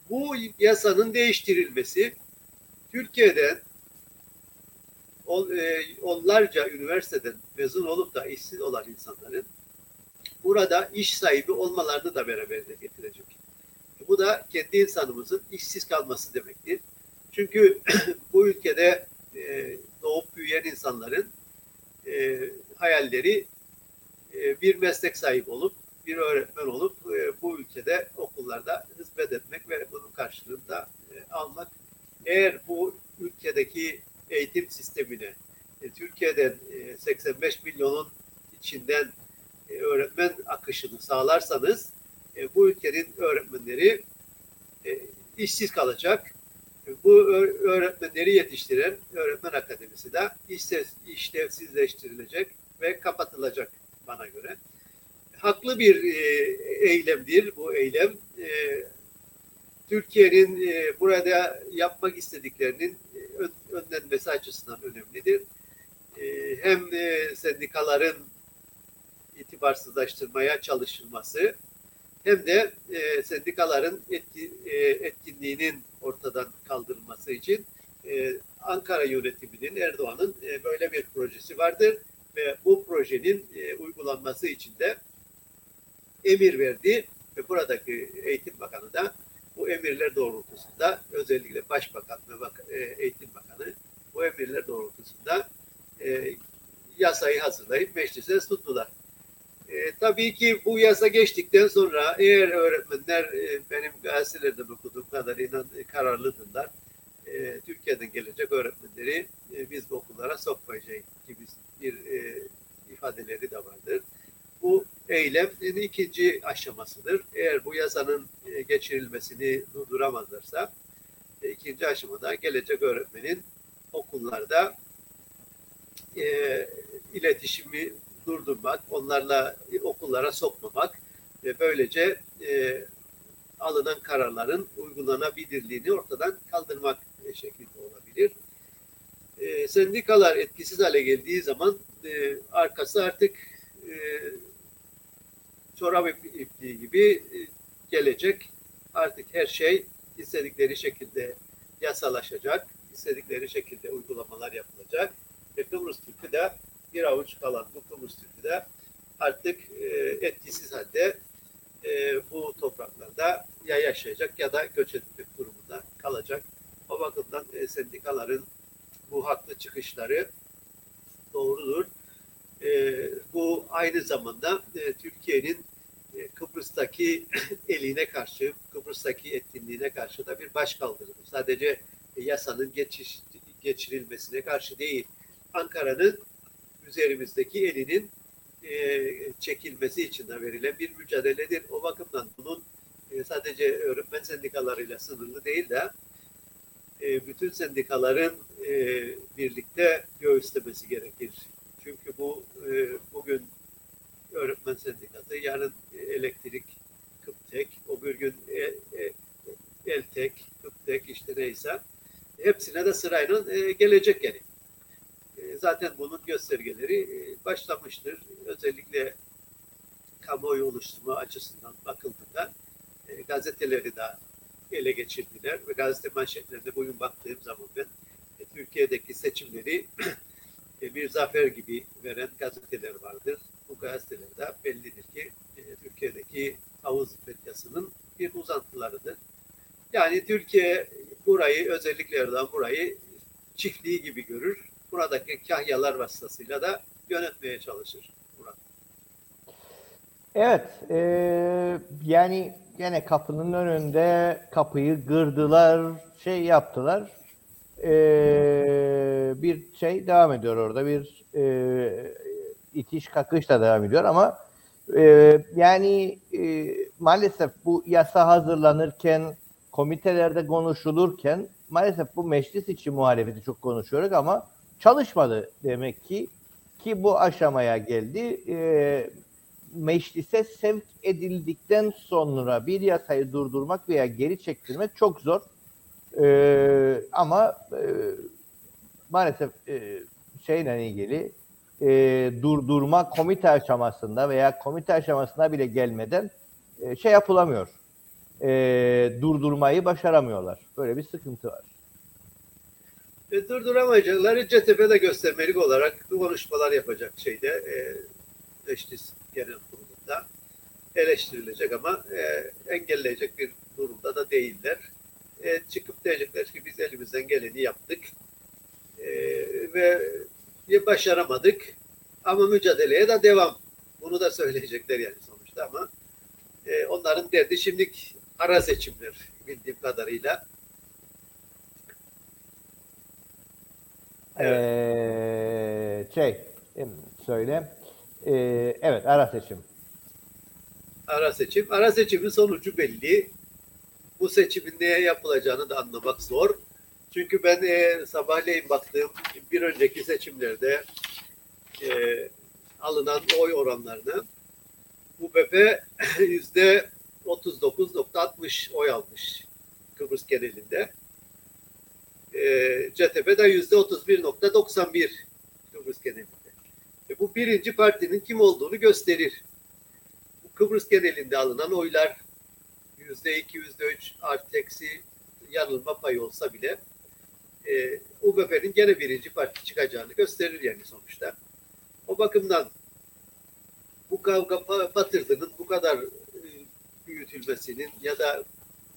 Bu yasanın değiştirilmesi Türkiye'den e, onlarca üniversiteden mezun olup da işsiz olan insanların burada iş sahibi olmalarını da beraberinde getirecek. Bu da kendi insanımızın işsiz kalması demektir. Çünkü bu ülkede e, doğup büyüyen insanların e, hayalleri bir meslek sahibi olup, bir öğretmen olup bu ülkede okullarda hizmet etmek ve bunun karşılığında almak. Eğer bu ülkedeki eğitim sistemine Türkiye'den 85 milyonun içinden öğretmen akışını sağlarsanız bu ülkenin öğretmenleri işsiz kalacak. Bu öğretmenleri yetiştiren öğretmen akademisi de işlevsizleştirilecek ve kapatılacak bana göre. Haklı bir e, eylemdir bu eylem. E, Türkiye'nin e, burada yapmak istediklerinin ön, önlenmesi açısından önemlidir. E, hem e, sendikaların itibarsızlaştırmaya çalışılması hem de e, sendikaların etki, e, etkinliğinin ortadan kaldırılması için e, Ankara yönetiminin Erdoğan'ın e, böyle bir projesi vardır ve bu projenin e, uygulanması için de emir verdi ve buradaki Eğitim Bakanı da bu emirler doğrultusunda özellikle Başbakan ve Bak e, Eğitim Bakanı bu emirler doğrultusunda e, yasayı hazırlayıp meclise sundular. E, tabii ki bu yasa geçtikten sonra eğer öğretmenler e, benim gazetelerden okuduğum kadarıyla e, kararlıdırlar. E, Türkiye'den gelecek öğretmenleri e, biz okullara sokmayacağız gibi bir e, ifadeleri de vardır. Bu eylemin ikinci aşamasıdır. Eğer bu yasanın e, geçirilmesini durduramazlarsa e, ikinci aşamada gelecek öğretmenin okullarda e, iletişimi durdurmak, onlarla okullara sokmamak ve böylece e, alınan kararların uygulanabilirliğini ortadan kaldırmak şeklinde olabilir. E, sendikalar etkisiz hale geldiği zaman e, arkası artık e, çorap ipliği gibi e, gelecek. Artık her şey istedikleri şekilde yasalaşacak. istedikleri şekilde uygulamalar yapılacak. Ve Kıbrıs Türk'ü de bir avuç kalan bu Kıbrıs Türk'ü de artık e, etkisiz halde e, bu topraklarda ya yaşayacak ya da göç etmek durumunda kalacak. O bakımdan sendikaların bu haklı çıkışları doğrudur. Bu aynı zamanda Türkiye'nin Kıbrıs'taki eline karşı, Kıbrıs'taki etkinliğine karşı da bir başkaldırıdır. Sadece yasanın geçiş, geçirilmesine karşı değil, Ankara'nın üzerimizdeki elinin e, çekilmesi için de verilen bir mücadeledir. O bakımdan bunun e, sadece öğretmen sendikalarıyla sınırlı değil de e, bütün sendikaların e, birlikte göğüslemesi gerekir. Çünkü bu e, bugün öğretmen sendikası, yarın elektrik, Kıptek, o bir gün e, e, Eltek, Kıptek işte neyse hepsine de sırayla e, gelecek yani. E, zaten bunun göstergeleri e, başlamıştır. Özellikle kamuoyu oluşturma açısından bakıldığında e, gazeteleri de ele geçirdiler ve gazete manşetlerinde bugün baktığım zaman ben e, Türkiye'deki seçimleri e, bir zafer gibi veren gazeteler vardır. Bu gazetelerde bellidir ki e, Türkiye'deki havuz medyasının bir uzantılarıdır. Yani Türkiye burayı özellikle Erdoğan burayı çiftliği gibi görür. Buradaki kahyalar vasıtasıyla da yönetmeye çalışır. Murat. Evet, e, yani gene kapının önünde kapıyı gırdılar, şey yaptılar. E, bir şey devam ediyor orada, bir e, itiş kakış da devam ediyor ama e, yani e, maalesef bu yasa hazırlanırken, komitelerde konuşulurken maalesef bu meclis içi muhalefeti çok konuşuyoruz ama çalışmadı demek ki ki bu aşamaya geldi. E, meclise sevk edildikten sonra bir yasayı durdurmak veya geri çektirmek çok zor. E, ama e, maalesef e, şeyle ilgili e, durdurma komite aşamasında veya komite aşamasına bile gelmeden e, şey yapılamıyor. E, durdurmayı başaramıyorlar. Böyle bir sıkıntı var. E, durduramayacakları CTP'de göstermelik olarak konuşmalar yapacak şeyde e, genel kurulunda eleştirilecek ama e, engelleyecek bir durumda da değiller. E, çıkıp diyecekler ki biz elimizden geleni yaptık e, ve başaramadık ama mücadeleye de devam. Bunu da söyleyecekler yani sonuçta ama e, onların derdi şimdilik ara seçimler bildiğim kadarıyla. Evet. Ee, şey söyle. Ee, evet ara seçim. Ara seçim. Ara seçimin sonucu belli. Bu seçimin neye yapılacağını da anlamak zor. Çünkü ben e, sabahleyin baktığım bir önceki seçimlerde e, alınan oy oranlarını UBP yüzde 39.60 oy almış Kıbrıs genelinde. E, CTP de yüzde 31.91 Kıbrıs genelinde. E, bu birinci partinin kim olduğunu gösterir. Bu Kıbrıs genelinde alınan oylar yüzde iki, yüzde üç artı eksi yanılma payı olsa bile e, UBP'nin gene birinci parti çıkacağını gösterir yani sonuçta. O bakımdan bu kavga Batırdı'nın bu kadar e, büyütülmesinin ya da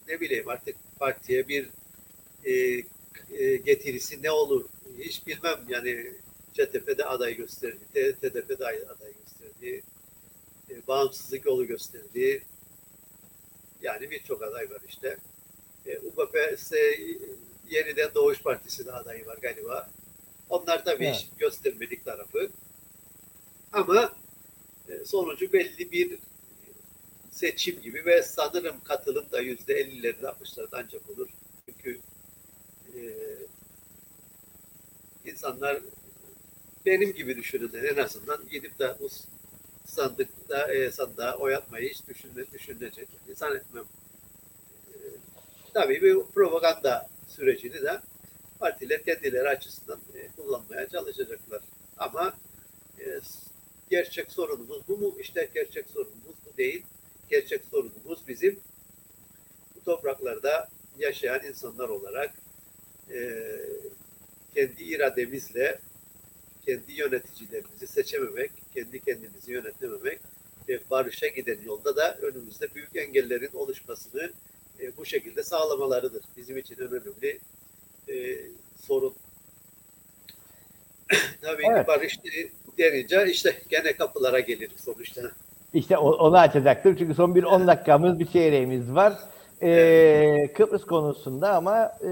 ne bileyim artık partiye bir e, e, getirisi ne olur hiç bilmem yani CTP'de aday gösterdi, TDP'de aday gösterdi, e, bağımsızlık yolu gösterdi. Yani birçok aday var işte. E, UBP ise yeniden Doğuş Partisi de adayı var galiba. Onlar tabii evet. göstermedik tarafı. Ama e, sonucu belli bir seçim gibi ve sanırım katılım da yüzde ellileri altmışlarda ancak olur. Çünkü e, insanlar benim gibi düşünürler en azından gidip de bu sandıkta e, sandığa oy atmayı hiç düşünme, düşünecek. Zannetmem. E, tabii bir propaganda sürecini de partiler kendileri açısından e, kullanmaya çalışacaklar. Ama e, gerçek sorunumuz bu mu? İşte gerçek sorunumuz bu değil. Gerçek sorunumuz bizim bu topraklarda yaşayan insanlar olarak e, kendi irademizle kendi yöneticilerimizi seçememek, kendi kendimizi yönetememek ve barışa giden yolda da önümüzde büyük engellerin oluşmasını e, bu şekilde sağlamalarıdır. Bizim için önemli e, sorun. Tabii Evet. ki barış denince işte gene kapılara gelir sonuçta. İşte onu açacaktım çünkü son bir 10 dakikamız bir çeyreğimiz var. Ee, Kıbrıs konusunda ama e,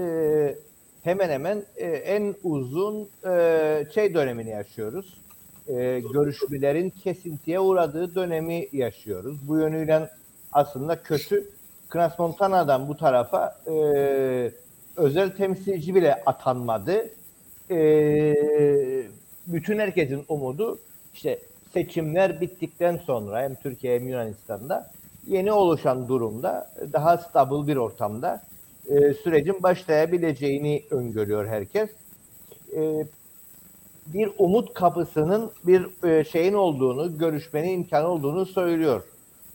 hemen hemen e, en uzun e, şey dönemini yaşıyoruz. E, görüşmelerin kesintiye uğradığı dönemi yaşıyoruz. Bu yönüyle aslında kötü. Kras Montana'dan bu tarafa e, özel temsilci bile atanmadı. E, bütün herkesin umudu işte seçimler bittikten sonra hem Türkiye hem Yunanistan'da yeni oluşan durumda daha stabil bir ortamda e, sürecin başlayabileceğini öngörüyor herkes. E, bir umut kapısının bir e, şeyin olduğunu, görüşmenin imkanı olduğunu söylüyor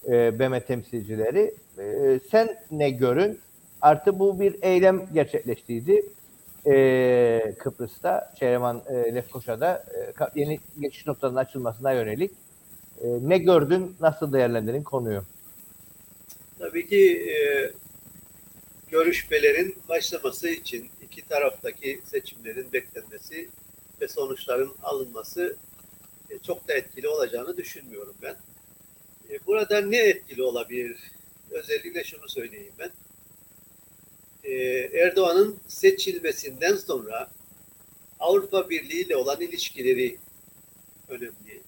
e, BM temsilcileri. E, sen ne görün? Artı bu bir eylem gerçekleştiydi e, Kıbrıs'ta, Şehreman e, Lefkoşa'da yeni geçiş noktalarının açılmasına yönelik. Ne gördün, nasıl değerlendirin konuyu? Tabii ki görüşmelerin başlaması için iki taraftaki seçimlerin beklenmesi ve sonuçların alınması çok da etkili olacağını düşünmüyorum ben. E, burada ne etkili olabilir? Özellikle şunu söyleyeyim ben. E, Erdoğan'ın seçilmesinden sonra Avrupa Birliği ile olan ilişkileri önemli.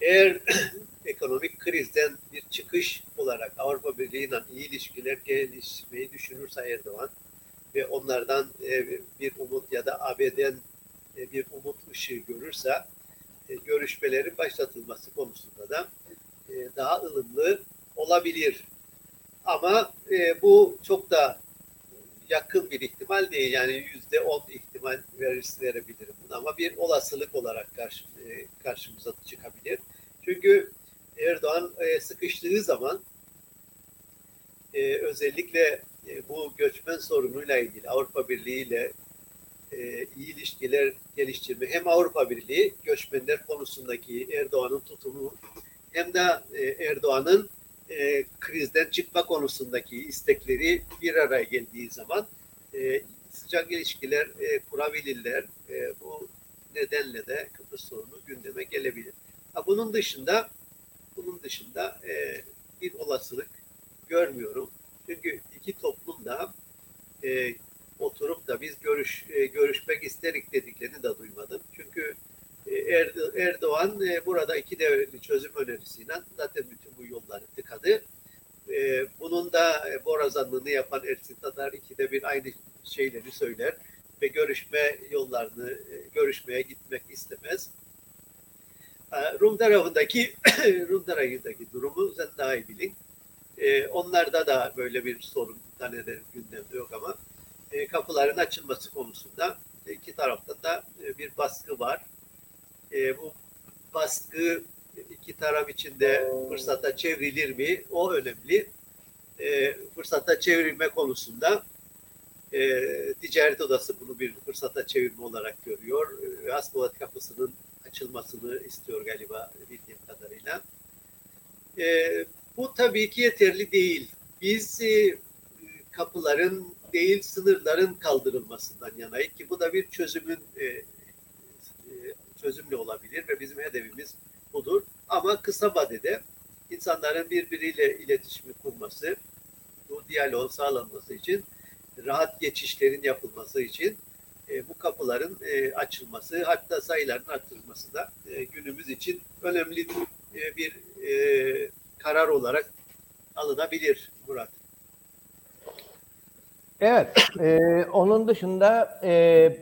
Eğer ekonomik krizden bir çıkış olarak Avrupa Birliği ile iyi ilişkiler geliştirmeyi düşünürse Erdoğan ve onlardan e, bir umut ya da AB'den bir umut ışığı görürse görüşmelerin başlatılması konusunda da e, daha ılımlı olabilir. Ama e, bu çok da yakın bir ihtimal değil. Yani yüzde on ihtimal verirse verebilirim bunu ama bir olasılık olarak karşı, e, karşımıza çıkabilir. Çünkü Erdoğan e, sıkıştığı zaman e, özellikle e, bu göçmen sorunuyla ilgili Avrupa Birliği ile e, iyi ilişkiler geliştirme hem Avrupa Birliği göçmenler konusundaki Erdoğan'ın tutumu hem de e, Erdoğan'ın e, krizden çıkma konusundaki istekleri bir araya geldiği zaman e, sıcak ilişkiler e, kurabilirler. Bu nedenle de Kıbrıs sorunu gündeme gelebilir. Ha, bunun dışında bunun dışında bir olasılık görmüyorum. Çünkü iki toplum da oturup da biz görüş görüşmek isterik dediklerini de duymadım. Çünkü Erdoğan e, burada iki devletli çözüm önerisiyle zaten bütün bu yolları tıkadı. E, bunun da e, borazanlığını yapan Ersin Tatar ikide bir aynı şeyleri söyler ve görüşme yollarını görüşmeye gitmek istemez. Rum tarafındaki Rum tarafındaki durumu sen daha iyi bilin. Onlarda da böyle bir sorun taneler gündemde yok ama kapıların açılması konusunda iki taraftan da bir baskı var. E, bu baskı iki taraf içinde fırsata çevrilir mi? O önemli. E, fırsata çevirme konusunda e, ticaret odası bunu bir fırsata çevirme olarak görüyor. E, Hasbulat kapısının açılmasını istiyor galiba bildiğim kadarıyla. E, bu tabii ki yeterli değil. Biz e, kapıların değil sınırların kaldırılmasından yanayız ki bu da bir çözümün e, çözümle olabilir ve bizim hedefimiz budur. Ama kısa vadede insanların birbiriyle iletişimi kurması, bu diyaloğun sağlanması için, rahat geçişlerin yapılması için e, bu kapıların e, açılması, hatta sayıların arttırılması da e, günümüz için önemli e, bir e, karar olarak alınabilir Murat. Evet, e, onun dışında e,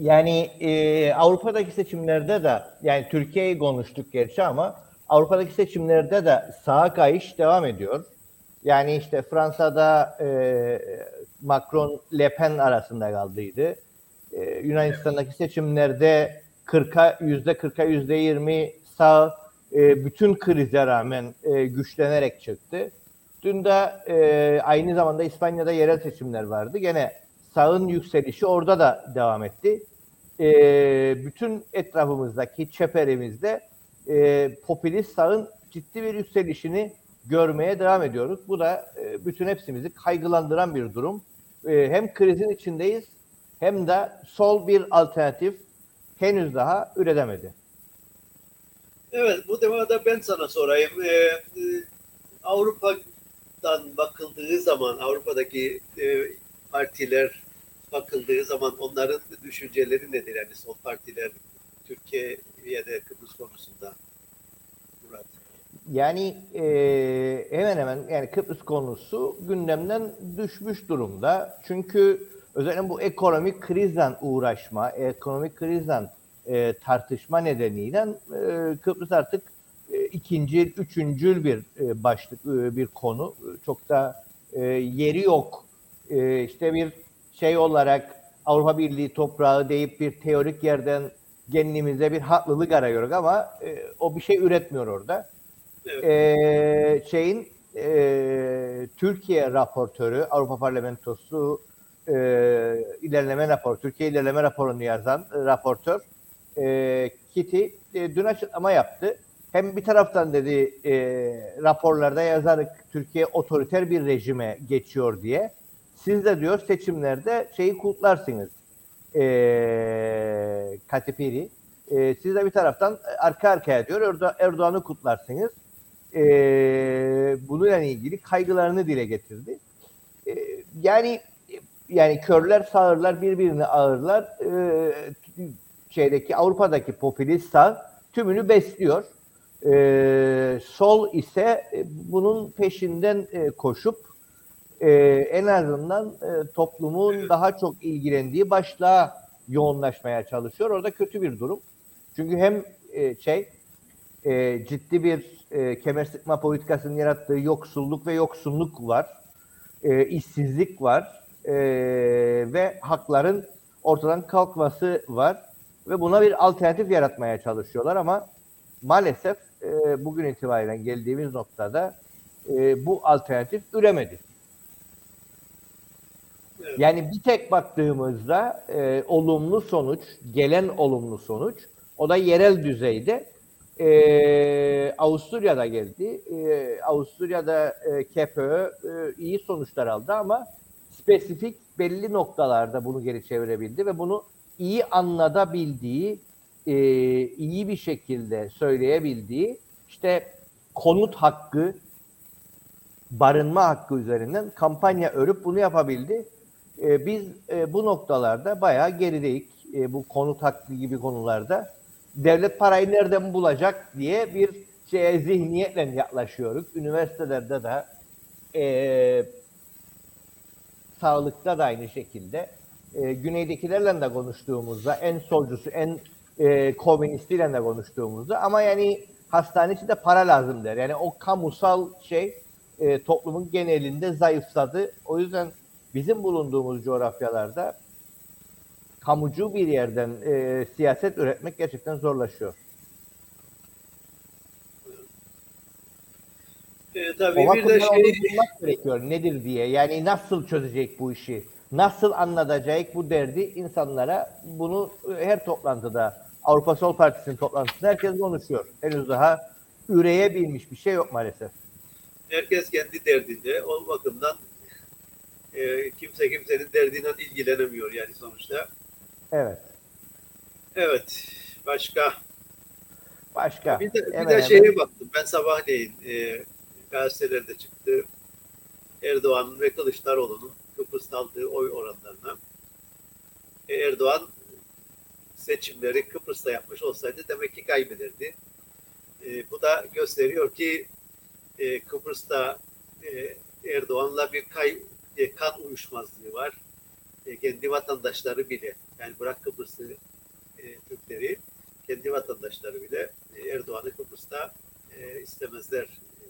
yani e, Avrupa'daki seçimlerde de yani Türkiye'yi konuştuk gerçi ama Avrupa'daki seçimlerde de sağa kayış devam ediyor. Yani işte Fransa'da e, Macron Le Pen arasında kaldıydı. E, Yunanistan'daki seçimlerde 40'a yüzde 40'a yüzde 20 sağ e, bütün krize rağmen e, güçlenerek çıktı. Dün de e, aynı zamanda İspanya'da yerel seçimler vardı. Gene sağın yükselişi orada da devam etti. E, bütün etrafımızdaki çeperimizde e, popülist sağın ciddi bir yükselişini görmeye devam ediyoruz. Bu da e, bütün hepsimizi kaygılandıran bir durum. E, hem krizin içindeyiz hem de sol bir alternatif henüz daha üretemedi. Evet, bu demada ben sana sorayım. Ee, e, Avrupa'dan bakıldığı zaman, Avrupa'daki e, partiler bakıldığı zaman onların düşünceleri nedir? Yani sol partiler Türkiye'de Kıbrıs konusunda. Murat. Yani e, hemen hemen yani Kıbrıs konusu gündemden düşmüş durumda. Çünkü özellikle bu ekonomik krizden uğraşma, ekonomik krizden e, tartışma nedeniyle e, Kıbrıs artık e, ikincil, üçüncül bir e, başlık, e, bir konu. Çok da e, yeri yok. E, işte bir şey olarak Avrupa Birliği toprağı deyip bir teorik yerden kendimize bir haklılık arıyoruz ama e, o bir şey üretmiyor orada. Evet. E, şeyin e, Türkiye raportörü, Avrupa Parlamentosu e, ilerleme raporu, Türkiye ilerleme raporunu yazan e, raportör e, Kitty e, dün açıklama yaptı. Hem bir taraftan dedi e, raporlarda yazarık Türkiye otoriter bir rejime geçiyor diye. Siz de diyor seçimlerde şeyi kutlarsınız. E, Katipiri. E, siz de bir taraftan arka arkaya diyor Erdo Erdoğan'ı kutlarsınız. E, bununla ilgili kaygılarını dile getirdi. E, yani yani körler sağırlar birbirini ağırlar. E, şeydeki Avrupa'daki popülist sağ tümünü besliyor. E, sol ise e, bunun peşinden e, koşup e, en azından e, toplumun daha çok ilgilendiği başlığa yoğunlaşmaya çalışıyor. Orada kötü bir durum. Çünkü hem e, şey e, ciddi bir e, kemer sıkma politikasının yarattığı yoksulluk ve yoksulluk var. E, işsizlik var. E, ve hakların ortadan kalkması var ve buna bir alternatif yaratmaya çalışıyorlar ama maalesef e, bugün itibaren geldiğimiz noktada e, bu alternatif üremedi. Yani bir tek baktığımızda e, olumlu sonuç, gelen olumlu sonuç, o da yerel düzeyde e, Avusturya'da geldi. E, Avusturya'da e, KPÖ e, iyi sonuçlar aldı ama spesifik belli noktalarda bunu geri çevirebildi ve bunu iyi anlatabildiği, e, iyi bir şekilde söyleyebildiği işte konut hakkı, barınma hakkı üzerinden kampanya örüp bunu yapabildi. E, biz e, bu noktalarda bayağı gerideyiz. E, bu konut hakkı gibi konularda. Devlet parayı nereden bulacak diye bir şeye zihniyetle yaklaşıyoruz. Üniversitelerde de e, sağlıkta da aynı şekilde e, güneydekilerle de konuştuğumuzda en solcusu, en e, komünistiyle de konuştuğumuzda ama yani hastane için de para lazım der. Yani o kamusal şey e, toplumun genelinde zayıfladı. O yüzden bizim bulunduğumuz coğrafyalarda kamucu bir yerden e, siyaset üretmek gerçekten zorlaşıyor. E, tabii bir de şey... gerekiyor nedir diye. Yani nasıl çözecek bu işi? nasıl anlatacak bu derdi insanlara bunu her toplantıda Avrupa Sol Partisi'nin toplantısında herkes konuşuyor. Henüz daha üreyebilmiş bir şey yok maalesef. Herkes kendi derdinde. O bakımdan e, kimse kimsenin derdiyle ilgilenemiyor yani sonuçta. Evet. Evet. Başka? Başka. Bir de, bir de şeye baktım. Ben sabahleyin e, gazetelerde çıktı. Erdoğan'ın ve Kılıçdaroğlu'nun Kıbrıs'ta aldığı oy oranlarına e, Erdoğan seçimleri Kıbrıs'ta yapmış olsaydı demek ki kaybederdi. E, bu da gösteriyor ki e, Kıbrıs'ta e, Erdoğan'la bir kay, e, kan uyuşmazlığı var. E, kendi vatandaşları bile yani bırak Kıbrıs'ı e, Türkleri kendi vatandaşları bile e, Erdoğan'ı Kıbrıs'ta e, istemezler. E,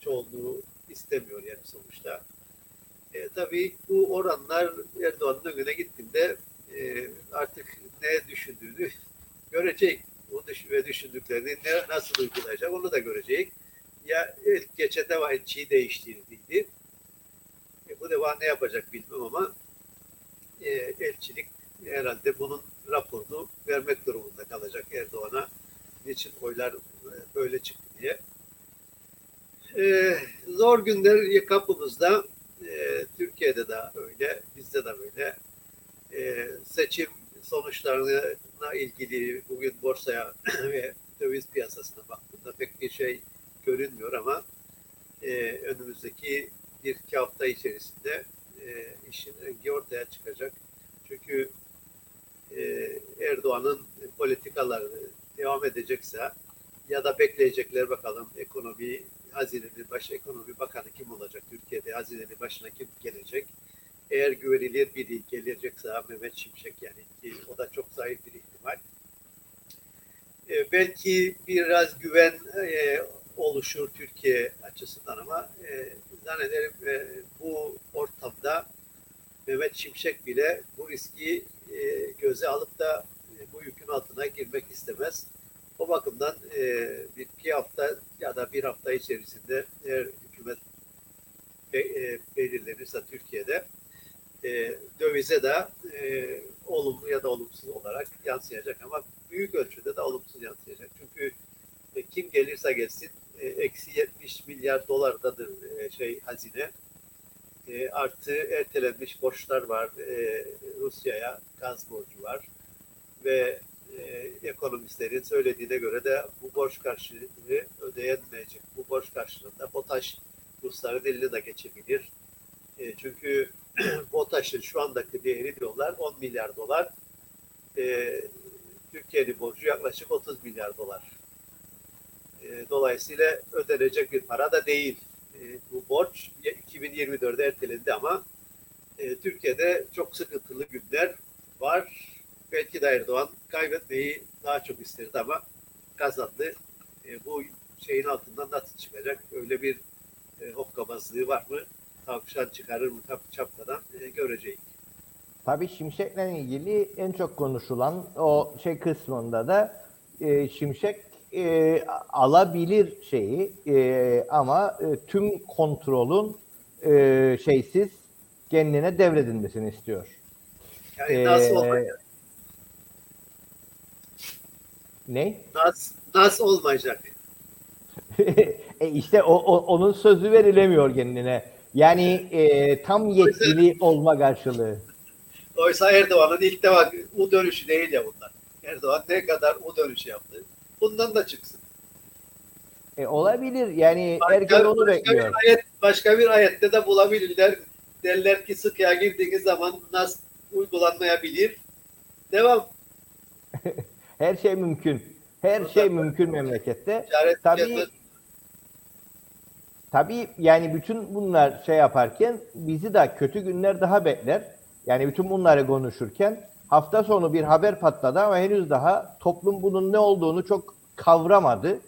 çoğunluğu istemiyor yani sonuçta. E, tabii bu oranlar Erdoğan'ın önüne gittiğinde e, artık ne düşündüğünü görecek. O düş ve düşündüklerini ne, nasıl uygulayacak onu da görecek. Ya ilk geçen defa elçiyi değiştirdiydi. Bu defa ne yapacak bilmem ama e, elçilik herhalde bunun raporunu vermek durumunda kalacak Erdoğan'a. Niçin oylar e, böyle çıktı diye. E, zor günler kapımızda. E, Türkiye'de de öyle, bizde de böyle. E, seçim sonuçlarına ilgili bugün borsaya ve döviz piyasasına baktığımda pek bir şey görünmüyor ama e, önümüzdeki bir iki hafta içerisinde e, işin rengi ortaya çıkacak. Çünkü e, Erdoğan'ın politikaları devam edecekse ya da bekleyecekler bakalım ekonomi hazinenin baş ekonomi bakanı kim olacak? Türkiye'de hazinenin başına kim gelecek? Eğer güvenilir biri gelecekse Mehmet Şimşek yani ki o da çok zayıf bir ihtimal. E, belki biraz güven e, oluşur Türkiye açısından ama e, zannederim e, bu ortamda Mehmet Şimşek bile bu riski e, göze alıp da e, bu yükün altına girmek istemez. O bakımdan e, bir iki hafta ya da bir hafta içerisinde eğer hükümet be, e, belirlenirse Türkiye'de e, dövize de e, olumlu ya da olumsuz olarak yansıyacak ama büyük ölçüde de olumsuz yansıyacak. Çünkü e, kim gelirse gelsin eksi 70 milyar dolardadır e, şey hazine. E, artı ertelenmiş borçlar var. E, Rusya'ya gaz borcu var. Ve e, ekonomistlerin söylediğine göre de bu borç karşılığı ödeyemeyecek. Bu borç karşılığında BOTAŞ Rusların eline de geçebilir. E, çünkü BOTAŞ'ın şu andaki değeri diyorlar 10 milyar dolar. E, Türkiye'nin borcu yaklaşık 30 milyar dolar. E, dolayısıyla ödenecek bir para da değil. E, bu borç 2024'de ertelendi ama e, Türkiye'de çok sıkıntılı günler var. Belki de Erdoğan kaybetmeyi daha çok isterdi ama kazandı. Bu şeyin altından nasıl çıkacak? Öyle bir e, hokkabazlığı var mı? Tavşan çıkarır mı çapkadan e, göreceğiz. Tabii Şimşek'le ilgili en çok konuşulan o şey kısmında da e, Şimşek e, alabilir şeyi e, ama e, tüm kontrolün e, şeysiz kendine devredilmesini istiyor. Yani nasıl Ee, olacak? Ne? Nasıl, nasıl olmayacak? e işte o, o- onun sözü verilemiyor kendine. Yani e, tam yetkili olma karşılığı. Oysa Erdoğan'ın ilk defa U dönüşü değil ya bunlar. Erdoğan ne kadar U dönüşü yaptı. Bundan da çıksın. E, olabilir. Yani Başka- herkes onu başka bekliyor. Bir ayet, başka bir ayette de bulabilirler. Derler ki sıkıya girdiğiniz zaman nasıl uygulanmayabilir. Devam. Her şey mümkün. Her şey mümkün memlekette. Tabii. Tabii yani bütün bunlar şey yaparken bizi de kötü günler daha bekler. Yani bütün bunları konuşurken hafta sonu bir haber patladı ama henüz daha toplum bunun ne olduğunu çok kavramadı.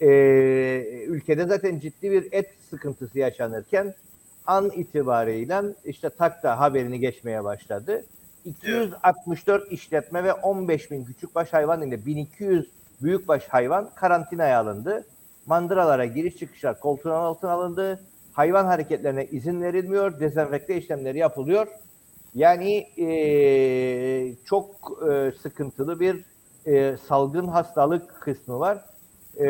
Ee, ülkede zaten ciddi bir et sıkıntısı yaşanırken an itibariyle işte takta haberini geçmeye başladı. 264 işletme ve 15 bin küçükbaş hayvan ile 1200 büyükbaş hayvan karantinaya alındı. Mandıralara giriş çıkışlar koltuğun altına alındı. Hayvan hareketlerine izin verilmiyor. Dezenfekte işlemleri yapılıyor. Yani eee, çok eee, sıkıntılı bir eee, salgın hastalık kısmı var. Eee,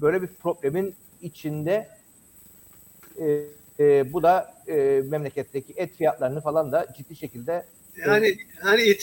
böyle bir problemin içinde eee, eee, bu da eee, memleketteki et fiyatlarını falan da ciddi şekilde Yani hani